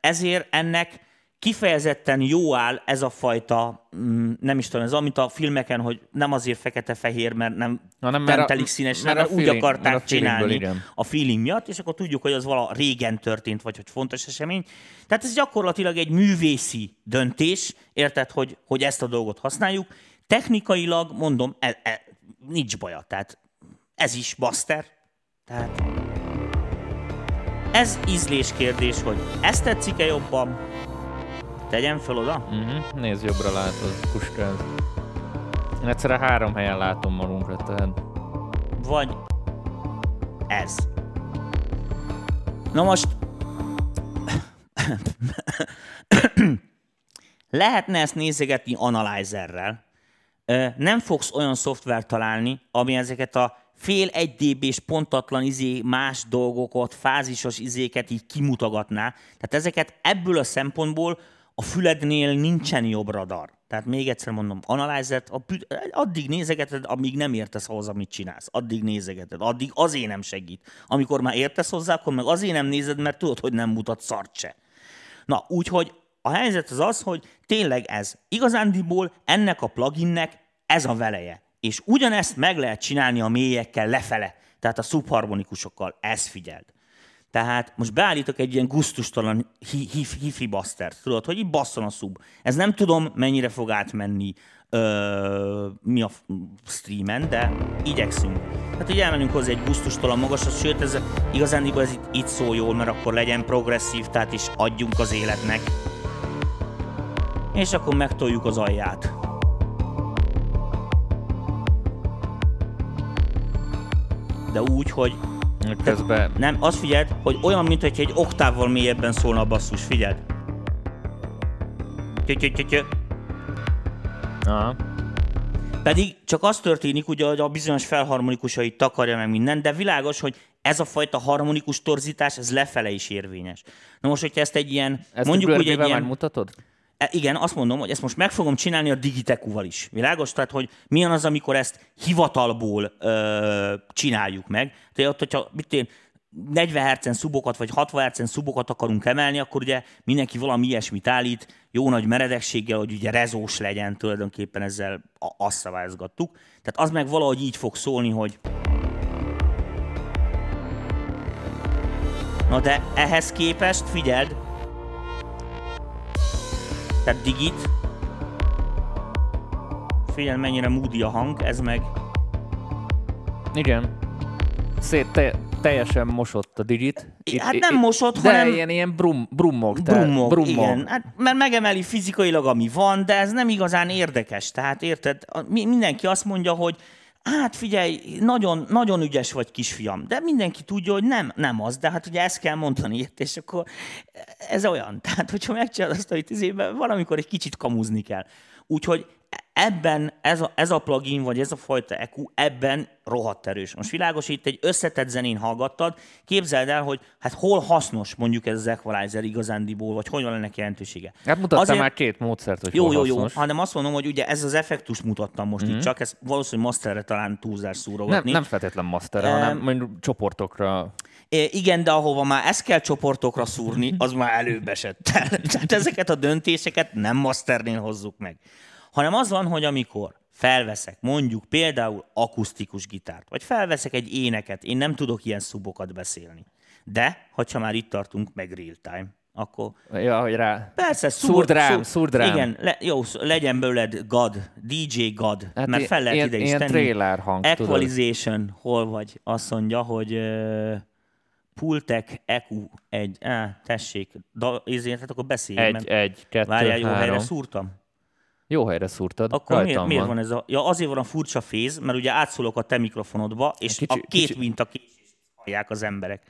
Ezért ennek kifejezetten jó áll ez a fajta, mm, nem is tudom, ez amit a filmeken, hogy nem azért fekete-fehér, mert nem, Na, nem, nem telik színes, mert, mert úgy feeling, akarták a csinálni igen. a feeling miatt, és akkor tudjuk, hogy az vala régen történt, vagy hogy fontos esemény. Tehát ez gyakorlatilag egy művészi döntés, érted, hogy, hogy ezt a dolgot használjuk. Technikailag, mondom, e, e, nincs baja, tehát ez is Buster, tehát ez ízlés kérdés, hogy ezt tetszik-e jobban, Tegyem fel oda? Uh-huh. Nézd, jobbra látod, puskáz. Én egyszerre három helyen látom magunkra, tehát... Vagy ez. Na most... *coughs* Lehetne ezt nézegetni analyzerrel. Nem fogsz olyan szoftvert találni, ami ezeket a fél egy db pontatlan izé más dolgokat, fázisos izéket így kimutogatná. Tehát ezeket ebből a szempontból a fülednél nincsen jobb radar. Tehát még egyszer mondom, analyzert, addig nézegeted, amíg nem értesz ahhoz, amit csinálsz. Addig nézegeted, addig azért nem segít. Amikor már értesz hozzá, akkor meg azért nem nézed, mert tudod, hogy nem mutat szart se. Na, úgyhogy a helyzet az az, hogy tényleg ez. Igazándiból ennek a pluginnek ez a veleje. És ugyanezt meg lehet csinálni a mélyekkel lefele, tehát a szubharmonikusokkal. Ezt figyeld. Tehát most beállítok egy ilyen guztustalan hifi basztert, tudod, hogy így basszon a szub. Ez nem tudom, mennyire fog átmenni ö, mi a streamen, de igyekszünk. Hát így elmenünk hozzá egy guztustalan magasra, sőt, ez igazán ez itt, itt szól jól, mert akkor legyen progresszív, tehát is adjunk az életnek. És akkor megtoljuk az alját. De úgy, hogy Közben... Nem, azt figyeld, hogy olyan, mint hogy egy oktávval mélyebben szólna a basszus, figyeld. Aha. Pedig csak az történik, ugye, hogy a bizonyos felharmonikusait takarja meg minden, de világos, hogy ez a fajta harmonikus torzítás, ez lefele is érvényes. Na most, hogyha ezt egy ilyen, ezt mondjuk úgy egy ilyen... mutatod? E, igen, azt mondom, hogy ezt most meg fogom csinálni a Digitekuval is. Világos? Tehát, hogy milyen az, amikor ezt hivatalból ö, csináljuk meg. Tehát, hogyha mit én, 40 Hz szubokat vagy 60 Hz szubokat akarunk emelni, akkor ugye mindenki valami ilyesmit állít, jó nagy meredekséggel, hogy ugye rezós legyen, tulajdonképpen ezzel azt szabályozgattuk. Tehát az meg valahogy így fog szólni, hogy Na de ehhez képest, figyeld, tehát digit. Figyelj, mennyire moody a hang, ez meg... Igen. Szét te, teljesen mosott a digit. Itt, hát nem mosott, de hanem... ilyen, ilyen brum, brummog. Brummog, brummog, igen. Hát, mert megemeli fizikailag, ami van, de ez nem igazán érdekes. Tehát érted, mindenki azt mondja, hogy hát figyelj, nagyon, nagyon ügyes vagy kisfiam, de mindenki tudja, hogy nem, nem az, de hát ugye ezt kell mondani, és akkor ez olyan. Tehát, hogyha megcsinálod azt, hogy tíz évben valamikor egy kicsit kamuzni kell. Úgyhogy ebben ez a, ez a plugin, vagy ez a fajta EQ, ebben rohadt erős. Most világos, itt egy összetett zenén hallgattad, képzeld el, hogy hát hol hasznos mondjuk ez az equalizer igazándiból, vagy hogy van ennek jelentősége. Hát mutattam Azért... már két módszert, hogy Jó, hol jó, hasznos. jó, hanem azt mondom, hogy ugye ez az effektus mutattam most mm-hmm. itt, csak ez valószínűleg masterre talán túlzás szúrogatni. Nem, nem feltétlen masterre, um, hanem mondjuk csoportokra. Igen, de ahova már ezt kell csoportokra szúrni, az már előbb esett. *laughs* Tehát ezeket a döntéseket nem masternél hozzuk meg hanem az van, hogy amikor felveszek mondjuk például akusztikus gitárt, vagy felveszek egy éneket, én nem tudok ilyen szubokat beszélni. De, ha már itt tartunk, meg real time, akkor... Ja, hogy rá... Persze, szúrd rám, szúrd rám. Igen, le, jó, legyen belőled God, DJ God, hát mert fel lehet ilyen, ide is ilyen tenni. trailer hang, Equalization, tudod. hol vagy? Azt mondja, hogy uh, Pultek EQ egy, á, tessék, da, ezért, hát akkor beszélj. Egy, egy, kettő, Várjál, jó helyre szúrtam? Jó helyre szúrtad. Akkor miért, miért van. van ez a... Ja, azért van a furcsa féz, mert ugye átszólok a te mikrofonodba, és kicsi, a két kicsi... minta késést hallják az emberek.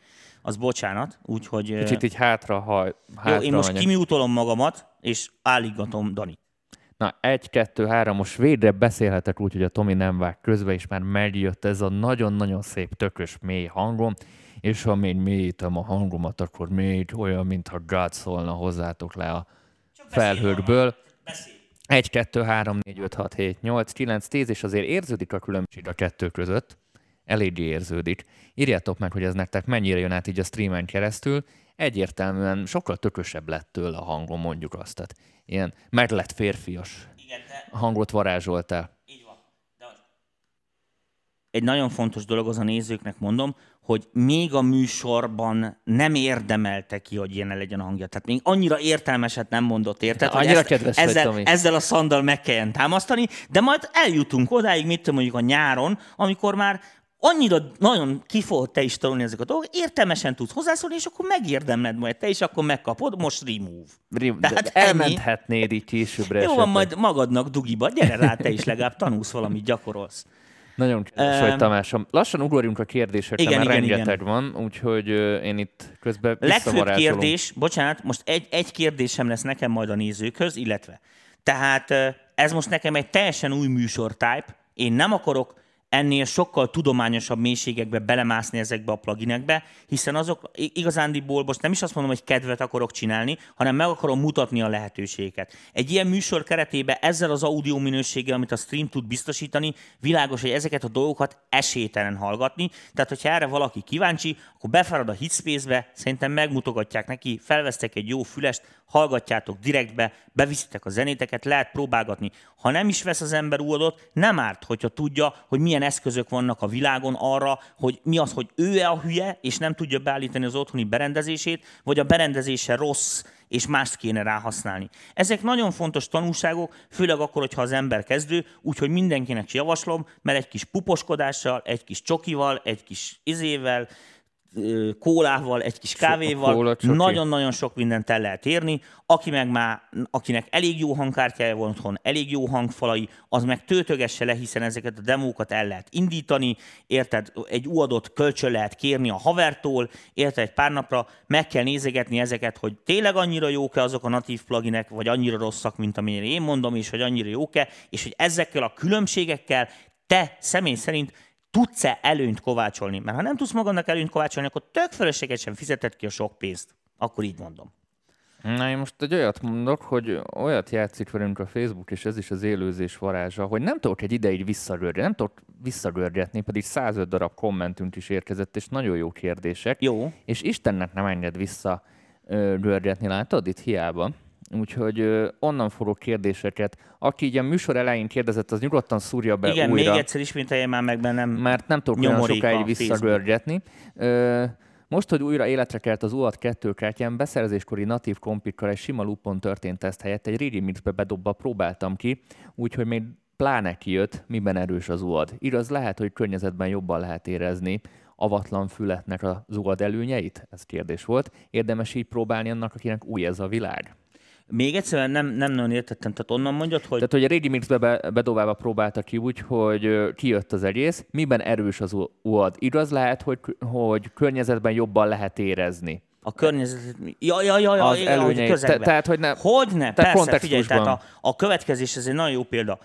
Az bocsánat, úgyhogy... Kicsit így hátra haj. Hátra jó, én most kimiutolom magamat, és álligatom Dani. Na, egy, kettő, három, most végre beszélhetek úgy, hogy a Tomi nem vág közbe, és már megjött ez a nagyon-nagyon szép, tökös, mély hangom, és ha még mélyítem a hangomat, akkor még olyan, mintha God szólna hozzátok le a felhőkből. Beszél. 1, 2, 3, 4, 5, 6, 7, 8, 9, 10, és azért érződik a különbség a kettő között. eléggé érződik. Írjátok meg, hogy ez nektek mennyire jön át így a streamen keresztül. Egyértelműen sokkal tökösebb lett tőle a hangon, mondjuk azt. Tehát ilyen meg lett férfias Igen, de hangot varázsoltál. Így van. De az... Egy nagyon fontos dolog az a nézőknek mondom, hogy még a műsorban nem érdemelte ki, hogy ilyen legyen a hangja. Tehát még annyira értelmeset nem mondott, érted? hogy Annyira ezt, kedves vagy, ezzel, Tomi. ezzel a szandal meg kelljen támasztani, de majd eljutunk odáig, mit tudom, mondjuk a nyáron, amikor már annyira nagyon ki fogod te is tanulni ezeket a dolgok, értelmesen tudsz hozzászólni, és akkor megérdemled majd te, és akkor megkapod, most remove. Rim, De de hát ennyi. elmenthetnéd így későbbre Jó van, majd magadnak dugiba, gyere rá, te is legalább tanulsz valamit, gyakorolsz. Nagyon kedves Öm, vagy, Tamásom. Lassan ugorjunk a kérdésekre, igen, mert igen, rengeteg van, úgyhogy én itt közben Legfőbb kérdés, bocsánat, most egy, egy kérdésem lesz nekem majd a nézőkhöz, illetve. Tehát ez most nekem egy teljesen új műsortype, én nem akarok ennél sokkal tudományosabb mélységekbe belemászni ezekbe a pluginekbe, hiszen azok igazándiból most nem is azt mondom, hogy kedvet akarok csinálni, hanem meg akarom mutatni a lehetőségeket. Egy ilyen műsor keretében ezzel az audio minőséggel, amit a stream tud biztosítani, világos, hogy ezeket a dolgokat esélytelen hallgatni. Tehát, hogyha erre valaki kíváncsi, akkor befarad a Hitspace-be, szerintem megmutogatják neki, felvesztek egy jó fülest, hallgatjátok direktbe, beviszitek a zenéteket, lehet próbálgatni. Ha nem is vesz az ember újadot, nem árt, hogyha tudja, hogy milyen eszközök vannak a világon arra, hogy mi az, hogy ő-e a hülye, és nem tudja beállítani az otthoni berendezését, vagy a berendezése rossz, és mást kéne rá használni. Ezek nagyon fontos tanulságok, főleg akkor, hogyha az ember kezdő, úgyhogy mindenkinek javaslom, mert egy kis puposkodással, egy kis csokival, egy kis izével, kólával, egy kis kávéval, nagyon-nagyon sok mindent el lehet érni. Aki meg már, akinek elég jó hangkártyája van otthon, elég jó hangfalai, az meg töltögesse le, hiszen ezeket a demókat el lehet indítani, érted, egy uadott kölcsön lehet kérni a havertól, érted, egy pár napra meg kell nézegetni ezeket, hogy tényleg annyira jók-e azok a natív pluginek, vagy annyira rosszak, mint amennyire én mondom, és hogy annyira jók-e, és hogy ezekkel a különbségekkel te személy szerint tudsz-e előnyt kovácsolni? Mert ha nem tudsz magadnak előnyt kovácsolni, akkor tök fölöslegesen fizeted ki a sok pénzt. Akkor így mondom. Na, én most egy olyat mondok, hogy olyat játszik velünk a Facebook, és ez is az élőzés varázsa, hogy nem tudok egy ideig visszarőrgetni, nem tudok visszarőrgetni, pedig 105 darab kommentünk is érkezett, és nagyon jó kérdések. Jó. És Istennek nem enged vissza rörgetni, látod? Itt hiába. Úgyhogy onnan fogok kérdéseket. Aki így a műsor elején kérdezett, az nyugodtan szúrja be Igen, újra. még egyszer ismételje már meg bennem. mert nem tudok olyan sokáig visszagörgetni. Most, hogy újra életre kelt az UAD 2 kártyám, beszerzéskori natív kompikkal egy sima loopon történt teszt helyett egy régi mixbe bedobva próbáltam ki, úgyhogy még pláne kijött, miben erős az UAD. Igaz, lehet, hogy környezetben jobban lehet érezni avatlan fületnek az UAD előnyeit? Ez kérdés volt. Érdemes így próbálni annak, akinek új ez a világ. Még egyszer nem, nem nagyon értettem, tehát onnan mondjad, hogy Tehát, hogy a régi mixbe be, bedobálva próbálta ki úgy, hogy kijött az egész, miben erős az UAD. Igaz lehet, hogy, hogy környezetben jobban lehet érezni. a környezet... Ja, ja, ja, ja, Az ja, előnyei. Te- tehát, hogy ne- Hogyne, tehát persze, figyelj, tehát a, a következés, ez egy nagyon jó példa.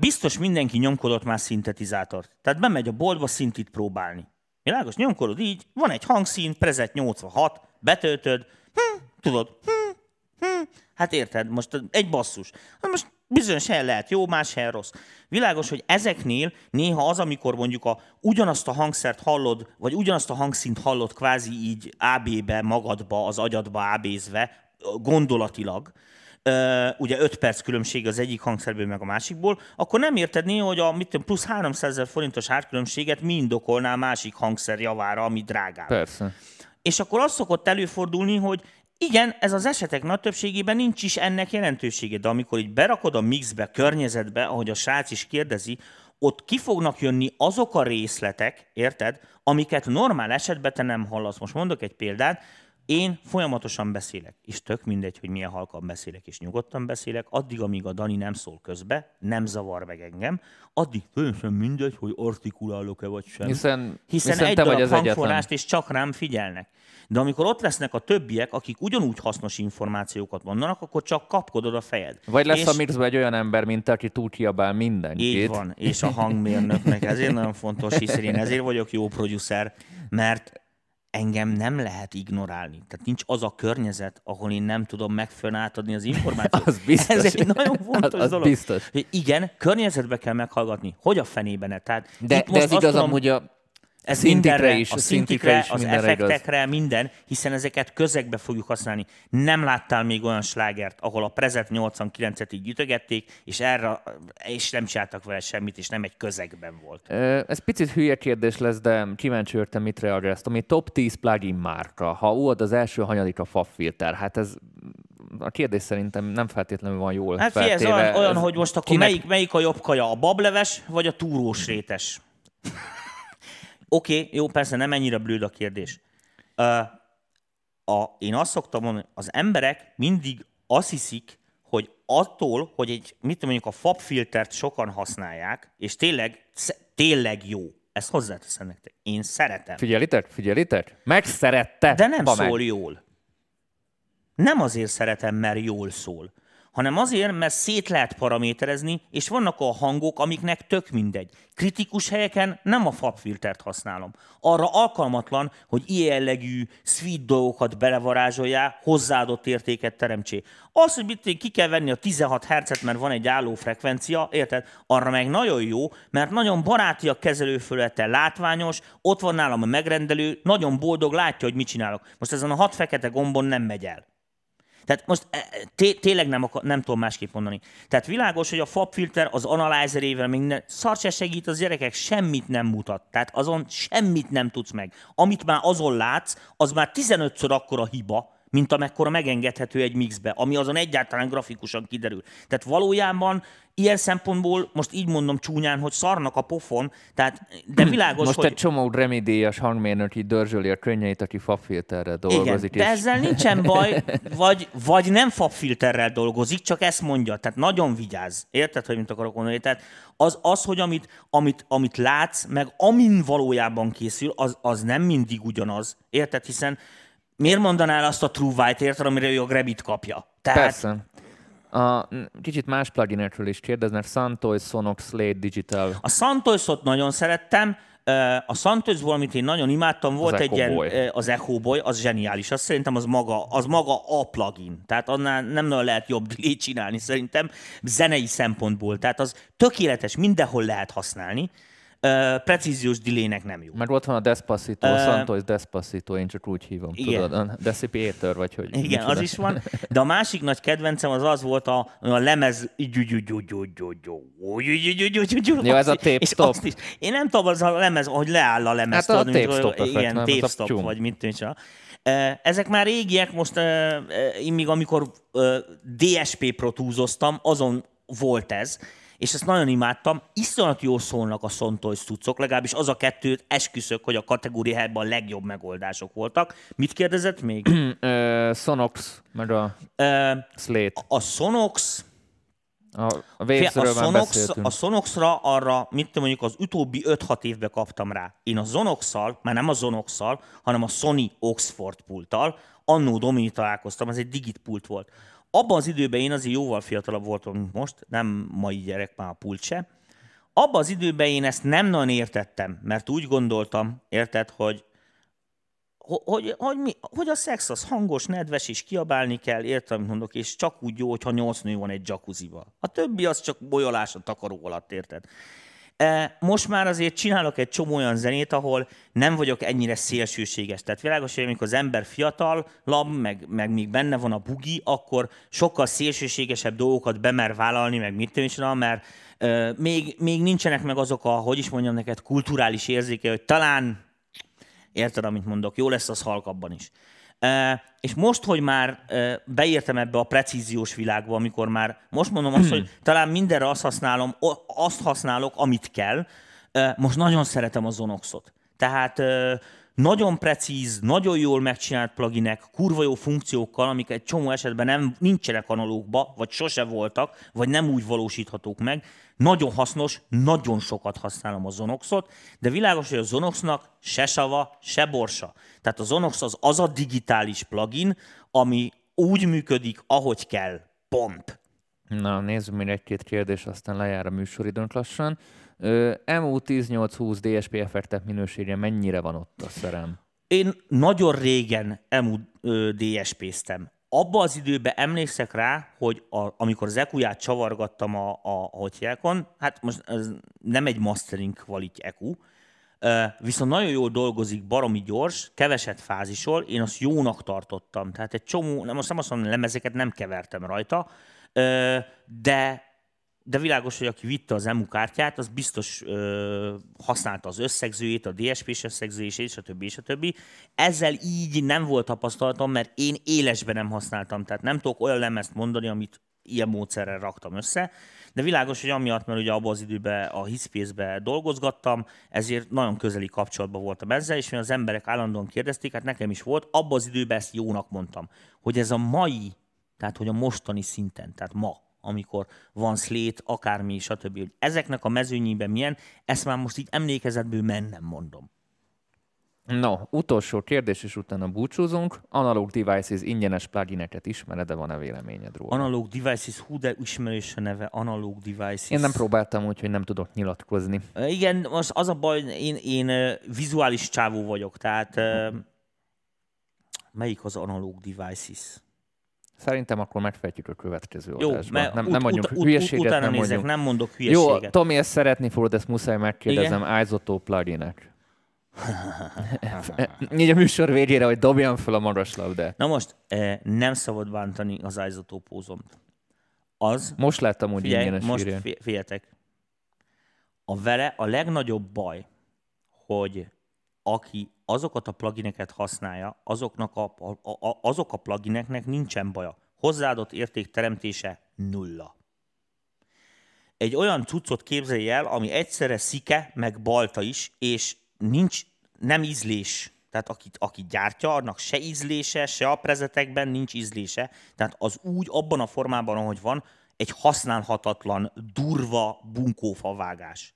Biztos mindenki nyomkodott már szintetizátort. Tehát bemegy a boltba szintit próbálni. Világos? Nyomkodod így, van egy hangszín, Prezet 86, betöltöd, hm, tudod, hm, hát érted, most egy basszus. Hát most bizonyos helyen lehet jó, más helyen rossz. Világos, hogy ezeknél néha az, amikor mondjuk a, ugyanazt a hangszert hallod, vagy ugyanazt a hangszínt hallod kvázi így AB-be, magadba, az agyadba AB-zve, gondolatilag, ugye 5 perc különbség az egyik hangszerből meg a másikból, akkor nem érted néha, hogy a mit tudom, plusz 300 ezer forintos árkülönbséget mi indokolná a másik hangszer javára, ami drágább. Persze. És akkor az szokott előfordulni, hogy igen, ez az esetek nagy többségében nincs is ennek jelentősége, de amikor így berakod a mixbe, környezetbe, ahogy a srác is kérdezi, ott ki fognak jönni azok a részletek, érted, amiket normál esetben te nem hallasz. Most mondok egy példát, én folyamatosan beszélek, és tök mindegy, hogy milyen halkan beszélek, és nyugodtan beszélek, addig, amíg a Dani nem szól közbe, nem zavar meg engem, addig teljesen mindegy, hogy artikulálok-e vagy sem. Hiszen, Hiszen, hiszen egy te vagy az hangforrást, és csak rám figyelnek. De amikor ott lesznek a többiek, akik ugyanúgy hasznos információkat mondanak, akkor csak kapkodod a fejed. Vagy lesz és a mixben egy olyan ember, mint aki túl kiabál mindenkit. Így van, és a hangmérnöknek ezért nagyon fontos, hiszen én ezért vagyok jó producer, mert engem nem lehet ignorálni. Tehát nincs az a környezet, ahol én nem tudom megfelelően átadni az információt. *laughs* Az biztos. Ez egy nagyon fontos Az- az dolog. biztos. Igen, környezetbe kell meghallgatni. Hogy a fenében -e? Tehát De, itt de most ez azt igaz tudom- amúgy a, Ez Szintikre mindenre, is, a szintikre szintikre, is, az mindenre igaz. effektekre, minden, hiszen ezeket közegbe fogjuk használni. Nem láttál még olyan slágert, ahol a Prezet 89-et így ütögették, és erre, és nem csináltak vele semmit, és nem egy közegben volt. Ez picit hülye kérdés lesz, de kíváncsi örtem, mit reagálsz. Ami top 10 plugin márka. Ha volt az első hanyadik a FAB-filter, hát ez a kérdés szerintem nem feltétlenül van jól Hát figyelj, ez feltéve. olyan, olyan Ez hogy most akkor kinek- melyik, melyik a jobb kaja, a bableves vagy a túrós rétes? Oké, okay, jó, persze nem ennyire blőd a kérdés. Uh, a, én azt szoktam mondani, az emberek mindig azt hiszik, hogy attól, hogy egy, mit tudom, mondjuk a FAB filtert sokan használják, és tényleg, tényleg jó. Ezt hozzáteszem nektek. Én szeretem. Figyelitek? Figyelitek? Megszerette. De nem Ha szól jól. Nem azért szeretem, mert jól szól, hanem azért, mert szét lehet paraméterezni, és vannak a hangok, amiknek tök mindegy. Kritikus helyeken nem a FAB filtert használom. Arra alkalmatlan, hogy ilyen jellegű sweet dolgokat belevarázsoljál, hozzáadott értéket teremtsé. Az, hogy mit ki kell venni a 16 Hz-et, mert van egy álló frekvencia, érted? Arra meg nagyon jó, mert nagyon baráti a kezelőfölete, látványos, ott van nálam a megrendelő, nagyon boldog, látja, hogy mit csinálok. Most ezen a hat fekete gombon nem megy el. Tehát most e, té- tényleg nem, akar, nem tudom másképp mondani. Tehát világos, hogy a FAB filter az analyzerével minden szar se segít, az gyerekek semmit nem mutat. Tehát azon semmit nem tudsz meg. Amit már azon látsz, az már 15-ször akkora hiba, mint amekkora megengedhető egy mixbe, ami azon egyáltalán grafikusan kiderül. Tehát valójában ilyen szempontból, most így mondom csúnyán, hogy szarnak a pofon, tehát, de világos, Most hogy... egy csomó remedélyes hangmérnök így dörzsöli a könnyeit, aki FAB-filterrel Igen, dolgozik. de ezzel nincsen baj, vagy, vagy nem fabfilterrel dolgozik, csak ezt mondja. Tehát nagyon vigyázz. Érted, hogy mit akarok mondani? Tehát az, az hogy amit, amit, amit látsz, meg amin valójában készül, az, az nem mindig ugyanaz. Érted? Hiszen miért mondanál azt a True White-ért, amire ő a Grebit kapja? Tehát, Persze. A, kicsit más pluginekről is kérdeznek. Santoy, Sonox, Slate, Digital. A Santos-ot nagyon szerettem, a Santos valamit én nagyon imádtam, volt Az egy ilyen, az Echo Boy, az zseniális, az szerintem az maga, az maga a plugin, tehát annál nem nagyon lehet jobb *laughs* delay csinálni szerintem zenei szempontból, tehát az tökéletes, mindenhol lehet használni, Precíziós delaynek nem jó. Meg ott van a Despacito, Ö, Santoy Despacito, én csak úgy hívom. igen. Tudod, Decipator, vagy hogy Igen, micsoda. az is van, de a másik nagy kedvencem az az volt a, a lemez... Ja, ez a tape is. Én nem tudom, az a lemez, hogy leáll a lemez. Hát a tape Igen, tape stop, vagy mit tűncsa. Ezek már régiek, most én még amikor DSP protúzoztam, azon volt ez, és ezt nagyon imádtam. Iszonyat jól szólnak a Sontoys cuccok, legalábbis az a kettőt esküszök, hogy a kategóriában a legjobb megoldások voltak. Mit kérdezett még? *clears throat* Ö, Sonox, meg a Eh, Slate. a Sonox, A, a a, Sonox, a Sonoxra arra, mit tudom, mondjuk az utóbbi 5-6 évben kaptam rá. Én a Zonox-szal, már nem a Zonox-szal, hanem a Sony Oxford pulttal, annó Domini találkoztam, ez egy digit pult volt. Abban az időben én azért jóval fiatalabb voltam, most, nem mai gyerek már a pult se. Abban az időben én ezt nem nagyon értettem, mert úgy gondoltam, érted, hogy ho- hogy, hogy, mi, hogy a szex az hangos, nedves, és kiabálni kell, értem, amit mondok, és csak úgy jó, hogyha nyolc nő van egy jacuzziba. A többi az csak bolyolás a takaró alatt, érted? Most már azért csinálok egy csomó olyan zenét, ahol nem vagyok ennyire szélsőséges. Tehát világos, hogy amikor az ember fiatal, lab, meg, meg még benne van a bugi, akkor sokkal szélsőségesebb dolgokat bemer vállalni, meg mit tudom, mert még, még nincsenek meg azok a, hogy is mondjam neked, kulturális érzéke, hogy talán Érted, amit mondok? Jó lesz az halkabban is. És most, hogy már beértem ebbe a precíziós világba, amikor már most mondom azt, hogy talán mindenre azt használom, azt használok, amit kell, most nagyon szeretem a Zonoxot. Tehát nagyon precíz, nagyon jól megcsinált pluginek, kurva jó funkciókkal, amik egy csomó esetben nem, nincsenek analógba, vagy sose voltak, vagy nem úgy valósíthatók meg. Nagyon hasznos, nagyon sokat használom a Zonoxot, de világos, hogy a Zonoxnak se sava, se borsa. Tehát a Zonox az az a digitális plugin, ami úgy működik, ahogy kell. Pont. Na, nézzük még egy-két kérdés, aztán lejár a műsoridőnk lassan. Ö, MU10820 DSP effektek minősége mennyire van ott a szerem? Én nagyon régen emu ö, DSP-ztem. Abba az időben emlékszek rá, hogy a, amikor az EQ-ját csavargattam a, a, a hotyákon, hát most ez nem egy mastering quality EQ, viszont nagyon jól dolgozik, baromi gyors, keveset fázisol, én azt jónak tartottam. Tehát egy csomó, nem most nem azt mondom, lemezeket nem kevertem rajta, de de világos, hogy aki vitte az EMU kártyát, az biztos ö, használta az összegzőjét, a DSP-s összegzőjét, és a többi, és a többi. Ezzel így nem volt tapasztalatom, mert én élesben nem használtam, tehát nem tudok olyan lemezt mondani, amit ilyen módszerrel raktam össze, de világos, hogy amiatt, mert ugye abban az időben a Hispace-be dolgozgattam, ezért nagyon közeli kapcsolatban voltam ezzel, és az emberek állandóan kérdezték, hát nekem is volt, abban az időben ezt jónak mondtam, hogy ez a mai, tehát hogy a mostani szinten, tehát ma, amikor van szlét, akármi, stb. Hogy ezeknek a mezőnyében milyen, ezt már most így emlékezetből mennem mondom. No, utolsó kérdés, és utána búcsúzunk. Analog Devices ingyenes plugineket ismered, de van-e véleményed róla? Analog Devices, hú, de ismerős a neve, Analog Devices. Én nem próbáltam, úgyhogy nem tudok nyilatkozni. Igen, most az a baj, én, én vizuális csávó vagyok, tehát melyik az Analog Devices? Szerintem akkor megfejtjük a következő Jó, adásban. mert nem, ut- nem mondjuk ut- hülyeséget, utána nem nézek, mondjuk. nem mondok hülyeséget. Jó, Tomi, ezt szeretni fogod, ezt muszáj megkérdezem. Isotope pluginek. *laughs* Így a műsor végére, hogy dobjam fel a magaslabdát. Na most, eh, nem szabad bántani az izotópózomt. Az, Most láttam, hogy figyelj, ingyenes most figyeljetek, a vele a legnagyobb baj, hogy aki azokat a plugineket használja, azoknak a, a, a, azok a plugineknek nincsen baja. Hozzáadott érték teremtése nulla. Egy olyan cuccot képzelj el, ami egyszerre szike, meg balta is, és nincs, nem ízlés. Tehát aki, aki gyártja, annak se ízlése, se a prezetekben nincs ízlése. Tehát az úgy, abban a formában, ahogy van, egy használhatatlan, durva bunkófa vágás.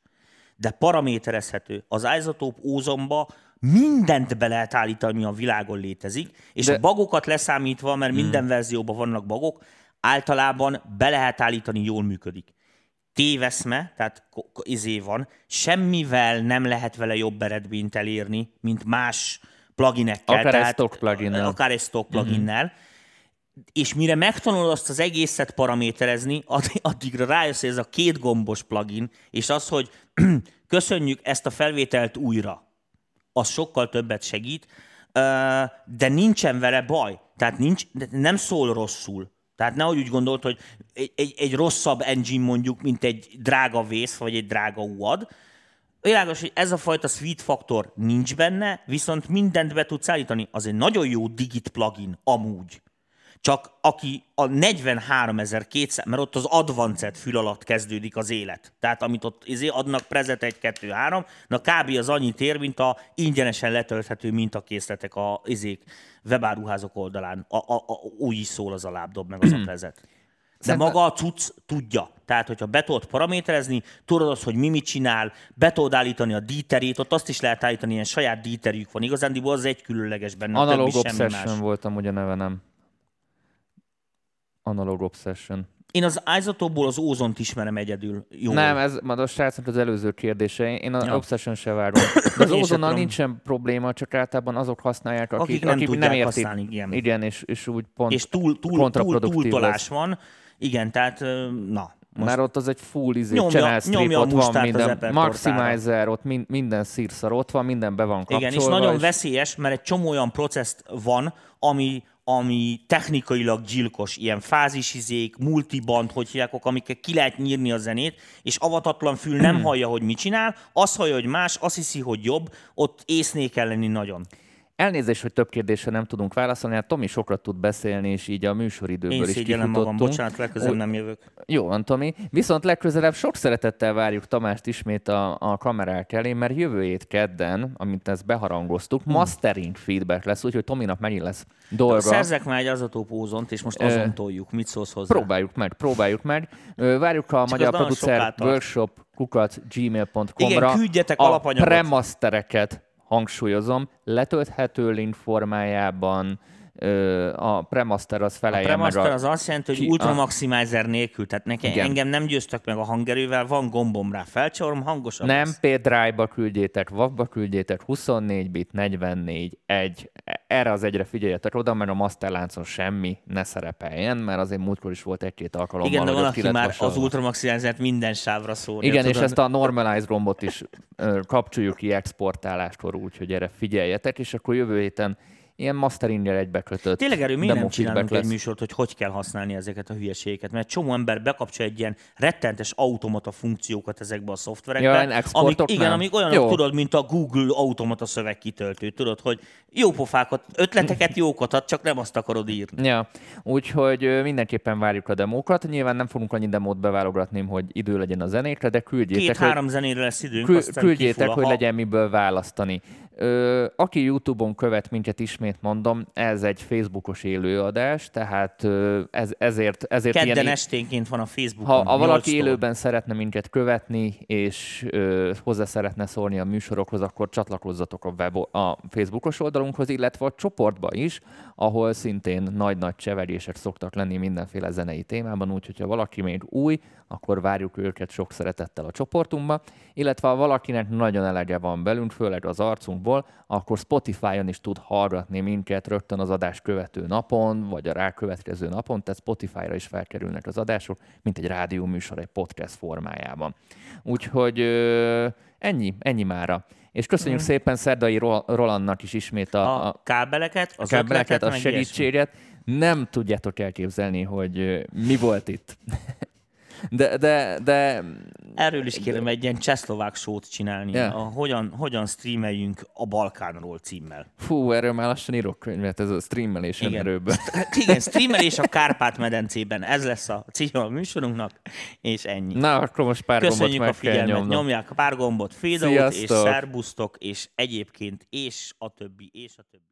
De paraméterezhető. Az Isotope ózomba mindent be lehet állítani, ami a világon létezik, és De- a bagokat leszámítva, mert minden verzióban vannak bagok, általában be lehet állítani, jól működik téveszme, tehát izé van, semmivel nem lehet vele jobb eredményt elérni, mint más pluginekkel. Akár egy tehát, stock pluginnel. Akár egy stock pluginnel. Mm-hmm. És mire megtanulod azt az egészet paraméterezni, addig- addigra rájössz, hogy ez a két gombos plugin, és az, hogy *clears throat* köszönjük ezt a felvételt újra, az sokkal többet segít, de nincsen vele baj. Tehát nincs, nem szól rosszul. Tehát nehogy úgy gondolt, hogy egy, egy, egy rosszabb engine mondjuk, mint egy drága vész, vagy egy drága UAD. Világos, hogy ez a fajta sweet faktor nincs benne, viszont mindent be tudsz állítani. Az egy nagyon jó digit plugin, amúgy. Csak aki a 43.200, mert ott az advanced fül alatt kezdődik az élet. Tehát amit ott izé adnak prezet 1, 2, 3, na kb. az annyit ér, mint a ingyenesen letölthető mintakészletek a izék webáruházok oldalán. A, a, a, úgy is szól az a lábdob, meg az a prezet. De Szerintem- maga a cucc tudja. Tehát, hogyha be tudod paraméterezni, tudod azt, hogy mi mit csinál, be tudod állítani a díterét, ott azt is lehet állítani, ilyen saját díterjük van. Igazándiból az egy különleges benne, a Analog többi semmi Obsession más. voltam, ugye neve nem. Analog Obsession. Én az Isotope-ból az ózont ismerem egyedül. Jól. Nem, ez már a srácnak az előző kérdése. Én a Ja. Obsession se várom. De az ózonnal nincsen probléma, csak általában azok használják, akik, Akik nem akik tudják nem értik. használni, igen. Igen, és, és úgy pont és túl, túl, túl, kontraproduktív túltolás van. Igen, tehát na. Most Már ott az egy full izé, Nyomja- channel strip, nyomja ott van az minden, maximizer, ott min, minden szírszar ott van, minden be van kapcsolva. Igen, és nagyon veszélyes, mert egy csomó olyan processzt van, ami, ami technikailag gyilkos, ilyen fázisizék, multiband, hogy hívják, amikkel ki lehet nyírni a zenét, és avatatlan fül nem hallja, hogy mit csinál, azt hallja, hogy más, azt hiszi, hogy jobb, ott észné kell lenni nagyon. Elnézést, hogy több kérdésre nem tudunk válaszolni, hát Tomi sokat tud beszélni, és így a műsoridőből Én is szégyellem magam, kifutottunk. bocsánat, legközelebb nem jövök. Jó van, Tomi. Viszont legközelebb sok szeretettel várjuk Tamást ismét a, a kamerák elé, mert jövő hét kedden, amit ezt beharangoztuk, mastering feedback lesz, úgyhogy Tominak megint lesz dolga. Szerzek már egy azotópózont, és most azon toljuk. Mit szólsz hozzá? Próbáljuk meg, próbáljuk meg. Várjuk a az Magyar Producer. Workshop kukat gmail.com-ra. Igen, küldjetek a alapanyagot. premastereket hangsúlyozom, letölthető link formájában, a Premaster az A feleljen Premaster meg a... az azt jelenti, hogy Ultra a- Maximizer nélkül, tehát nekem, Igen. engem nem győztek meg a hangerővel, van gombom rá, felcsorom, hangosabb Nem lesz. P-Drive-ba küldjétek, WAV-ba küldjétek, 24 bit, 44, 1. Erre az egyre figyeljetek oda, mert a Master láncon semmi ne szerepeljen, mert azért múltkor is volt egy-két alkalommal, Igen, de van, aki már az Ultra Maximizert minden sávra szórja. Igen, és tudod? ezt a normalize rombot is kapcsoljuk ki exportáláskor, úgyhogy erre figyeljetek, és akkor jövő héten ilyen masteringgel egybekötött Tényleg erről miért nem csinálunk egy műsort, hogy hogy kell használni ezeket a hülyeségeket? Mert csomó ember bekapcsol egy ilyen rettentes automata funkciókat ezekbe a szoftverekbe. Ja, amik, igen, amik olyanok, Jó. tudod, mint a Google automata szövegkitöltő. Tudod, hogy jó pofákat, ötleteket jókat ad, csak nem azt akarod írni. Ja, úgyhogy mindenképpen várjuk a demókat. Nyilván nem fogunk annyi demót beválogatni, hogy idő legyen a zenékre, de küldjétek, hogy Két-három zenére lesz időnk, Kül- küldjétek, kifull a hogy ha- legyen miből választani. Ö, aki YouTube-on követ minket, ismét mondom, ez egy Facebookos élőadás, tehát ez, ezért, ezért Kedden ilyen... esténként van a Facebookon. Ha, ha valaki 8-tól. élőben szeretne minket követni, és ö, hozzá szeretne szólni a műsorokhoz, akkor csatlakozzatok a, web, a Facebookos oldalunkhoz, illetve a csoportba is, ahol szintén nagy-nagy cseverések szoktak lenni mindenféle zenei témában, úgyhogy ha valaki még új, akkor várjuk őket sok szeretettel a csoportunkba, illetve ha valakinek nagyon elege van belünk, főleg az arcunkból, akkor Spotify-on is tud hallgatni minket rögtön az adás követő napon, vagy a rákövetkező napon, tehát Spotify-ra is felkerülnek az adások, mint egy rádió műsor, egy podcast formájában. Úgyhogy ennyi, ennyi mára. És köszönjük szépen Szerdai Ro- Rolandnak is ismét a, a, a kábeleket, az kábeleket, ötletet, a meg ilyesmi. segítséget. Nem tudjátok elképzelni, hogy mi volt itt. De, de, de Erről is kérem egy ilyen csehszlovák sót csinálni, Ja. a hogyan, hogyan streameljünk a Balkánról címmel. fú, erről már lassan írok könyvet, ez a streamelés Igen. erőből. Igen, streamelés a Kárpát-medencében. Ez lesz a címe a műsorunknak, és ennyi. Na, akkor most pár Köszönjük gombot a meg kell figyelmet, nyomnom. nyomják a pár gombot, fade out, és szerbusztok, és egyébként, és a többi, és a többi.